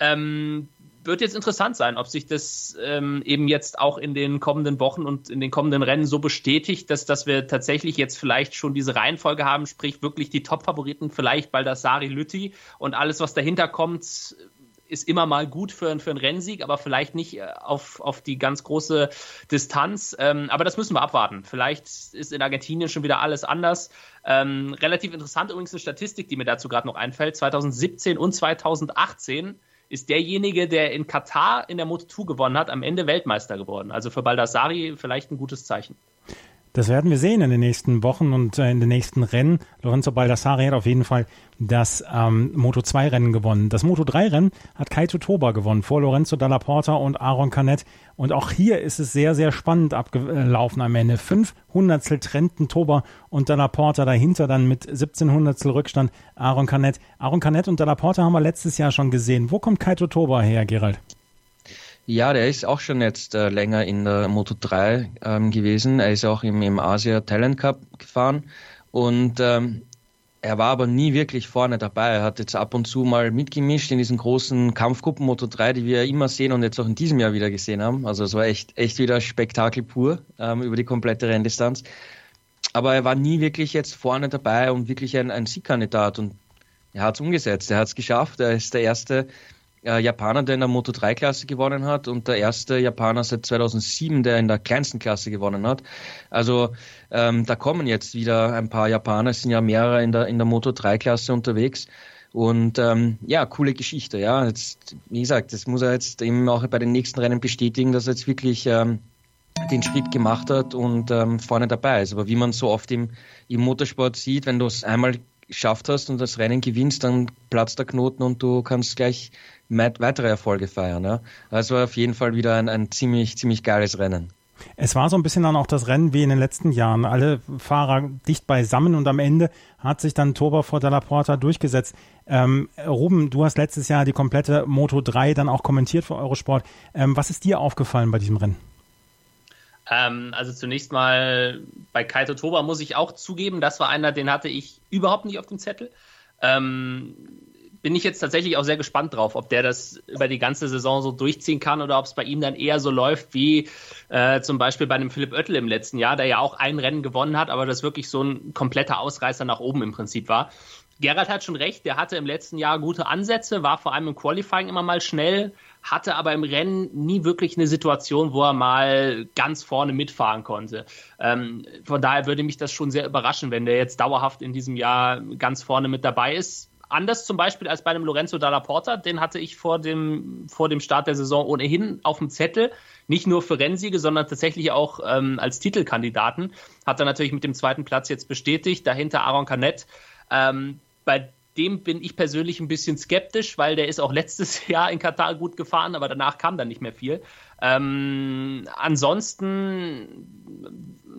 Ähm, wird jetzt interessant sein, ob sich das ähm, eben jetzt auch in den kommenden Wochen und in den kommenden Rennen so bestätigt, dass, dass wir tatsächlich jetzt vielleicht schon diese Reihenfolge haben, sprich wirklich die Top-Favoriten, vielleicht Baldassari Lütti und alles, was dahinter kommt, ist immer mal gut für, für einen Rennsieg, aber vielleicht nicht äh, auf, auf die ganz große Distanz. Ähm, aber das müssen wir abwarten. Vielleicht ist in Argentinien schon wieder alles anders. Ähm, relativ interessant übrigens eine Statistik, die mir dazu gerade noch einfällt. 2017 und 2018 ist derjenige, der in Katar in der Moto2 gewonnen hat, am Ende Weltmeister geworden. Also für Baldassari vielleicht ein gutes Zeichen. Das werden wir sehen in den nächsten Wochen und äh, in den nächsten Rennen. Lorenzo Baldassari hat auf jeden Fall das ähm, Moto2-Rennen gewonnen. Das Moto3-Rennen hat Kaito Toba gewonnen vor Lorenzo Dalla Porta und Aaron Canet. Und auch hier ist es sehr, sehr spannend abgelaufen am Ende. Fünf Hundertstel trennten Toba und Dalla Porta dahinter dann mit 17 Hundertstel Rückstand Aaron Canet. Aaron Canet und Dalla Porta haben wir letztes Jahr schon gesehen. Wo kommt Kaito Toba her, Gerald? Ja, der ist auch schon jetzt äh, länger in der Moto 3 ähm, gewesen. Er ist auch im, im Asia Talent Cup gefahren und ähm, er war aber nie wirklich vorne dabei. Er hat jetzt ab und zu mal mitgemischt in diesen großen Kampfgruppen Moto 3, die wir immer sehen und jetzt auch in diesem Jahr wieder gesehen haben. Also es war echt, echt wieder Spektakel pur ähm, über die komplette Renndistanz. Aber er war nie wirklich jetzt vorne dabei und wirklich ein, ein Siegkandidat und er hat es umgesetzt. Er hat es geschafft. Er ist der erste äh, Japaner, der in der Moto 3 Klasse gewonnen hat und der erste Japaner seit 2007, der in der kleinsten Klasse gewonnen hat. Also ähm, da kommen jetzt wieder ein paar Japaner, es sind ja mehrere in der, in der Moto 3 Klasse unterwegs. Und ähm, ja, coole Geschichte, ja. Jetzt, wie gesagt, das muss er jetzt eben auch bei den nächsten Rennen bestätigen, dass er jetzt wirklich ähm, den Schritt gemacht hat und ähm, vorne dabei ist. Aber wie man so oft im, im Motorsport sieht, wenn du es einmal geschafft hast und das Rennen gewinnst, dann platzt der Knoten und du kannst gleich weitere Erfolge feiern. Ja? Also auf jeden Fall wieder ein, ein ziemlich, ziemlich geiles Rennen. Es war so ein bisschen dann auch das Rennen wie in den letzten Jahren. Alle Fahrer dicht beisammen und am Ende hat sich dann Toba vor Della Porta durchgesetzt. Ähm, Ruben, du hast letztes Jahr die komplette Moto 3 dann auch kommentiert für Eurosport. Ähm, was ist dir aufgefallen bei diesem Rennen? Ähm, also zunächst mal bei Kaito Toba muss ich auch zugeben, das war einer, den hatte ich überhaupt nicht auf dem Zettel. Ähm, bin ich jetzt tatsächlich auch sehr gespannt drauf, ob der das über die ganze Saison so durchziehen kann oder ob es bei ihm dann eher so läuft wie äh, zum Beispiel bei dem Philipp Oettel im letzten Jahr, der ja auch ein Rennen gewonnen hat, aber das wirklich so ein kompletter Ausreißer nach oben im Prinzip war. Gerhard hat schon recht, der hatte im letzten Jahr gute Ansätze, war vor allem im Qualifying immer mal schnell, hatte aber im Rennen nie wirklich eine Situation, wo er mal ganz vorne mitfahren konnte. Ähm, von daher würde mich das schon sehr überraschen, wenn der jetzt dauerhaft in diesem Jahr ganz vorne mit dabei ist anders zum Beispiel als bei dem Lorenzo Dalla Porta. Den hatte ich vor dem, vor dem Start der Saison ohnehin auf dem Zettel. Nicht nur für Rennsiege, sondern tatsächlich auch ähm, als Titelkandidaten. Hat er natürlich mit dem zweiten Platz jetzt bestätigt. Dahinter Aaron Canet. Ähm, bei dem bin ich persönlich ein bisschen skeptisch, weil der ist auch letztes Jahr in Katar gut gefahren, aber danach kam dann nicht mehr viel. Ähm, ansonsten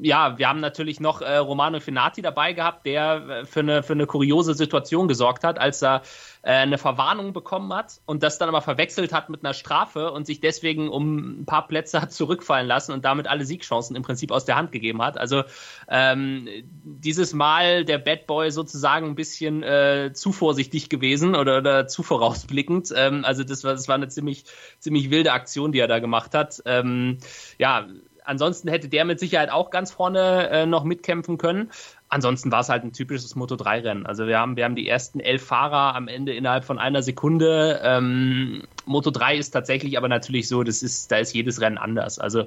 ja, wir haben natürlich noch äh, Romano Finati dabei gehabt, der äh, für, eine, für eine kuriose Situation gesorgt hat, als er äh, eine Verwarnung bekommen hat und das dann aber verwechselt hat mit einer Strafe und sich deswegen um ein paar Plätze hat zurückfallen lassen und damit alle Siegchancen im Prinzip aus der Hand gegeben hat. Also ähm, dieses Mal der Bad Boy sozusagen ein bisschen äh, zu vorsichtig gewesen oder, oder zu vorausblickend. Ähm, also das war, das war eine ziemlich, ziemlich wilde Aktion, die er da gemacht hat. Ähm, ja, ansonsten hätte der mit Sicherheit auch ganz vorne äh, noch mitkämpfen können. Ansonsten war es halt ein typisches Moto3-Rennen. Also wir haben, wir haben die ersten elf Fahrer am Ende innerhalb von einer Sekunde. Ähm, Moto 3 ist tatsächlich aber natürlich so, das ist, da ist jedes Rennen anders. Also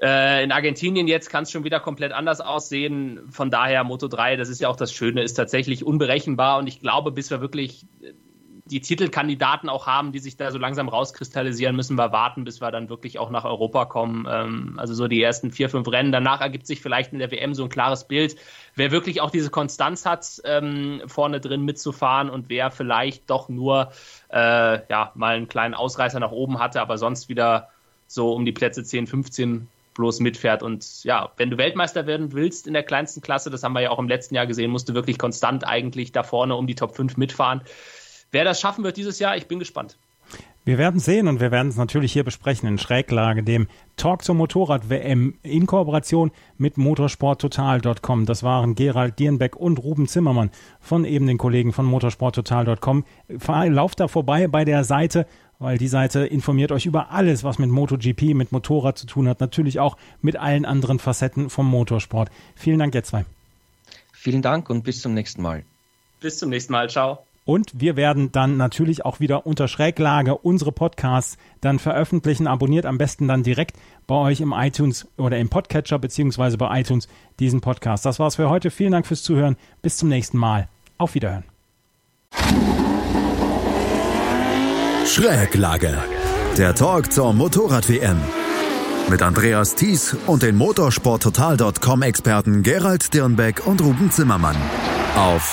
äh, in Argentinien jetzt kann es schon wieder komplett anders aussehen. Von daher Moto 3, das ist ja auch das Schöne, ist tatsächlich unberechenbar und ich glaube, bis wir wirklich die Titelkandidaten auch haben, die sich da so langsam rauskristallisieren, müssen wir warten, bis wir dann wirklich auch nach Europa kommen. Ähm, also so die ersten vier, fünf Rennen. Danach ergibt sich vielleicht in der WM so ein klares Bild, wer wirklich auch diese Konstanz hat, ähm, vorne drin mitzufahren und wer vielleicht doch nur äh, ja, mal einen kleinen Ausreißer nach oben hatte, aber sonst wieder so um die Plätze 10, 15 bloß mitfährt. Und ja, wenn du Weltmeister werden willst in der kleinsten Klasse, das haben wir ja auch im letzten Jahr gesehen, musst du wirklich konstant eigentlich da vorne um die Top 5 mitfahren. Wer das schaffen wird dieses Jahr, ich bin gespannt. Wir werden sehen und wir werden es natürlich hier besprechen in Schräglage, dem Talk zur Motorrad-WM in Kooperation mit motorsporttotal.com. Das waren Gerald Dierenbeck und Ruben Zimmermann von eben den Kollegen von motorsporttotal.com. Lauft da vorbei bei der Seite, weil die Seite informiert euch über alles, was mit MotoGP, mit Motorrad zu tun hat. Natürlich auch mit allen anderen Facetten vom Motorsport. Vielen Dank, ihr zwei. Vielen Dank und bis zum nächsten Mal. Bis zum nächsten Mal. Ciao. Und wir werden dann natürlich auch wieder unter Schräglage unsere Podcasts dann veröffentlichen. Abonniert am besten dann direkt bei euch im iTunes oder im Podcatcher beziehungsweise bei iTunes diesen Podcast. Das war's für heute. Vielen Dank fürs Zuhören. Bis zum nächsten Mal. Auf Wiederhören. Schräglage. Der Talk zur Motorrad-WM. Mit Andreas Thies und den motorsporttotal.com-Experten Gerald Dirnbeck und Ruben Zimmermann. Auf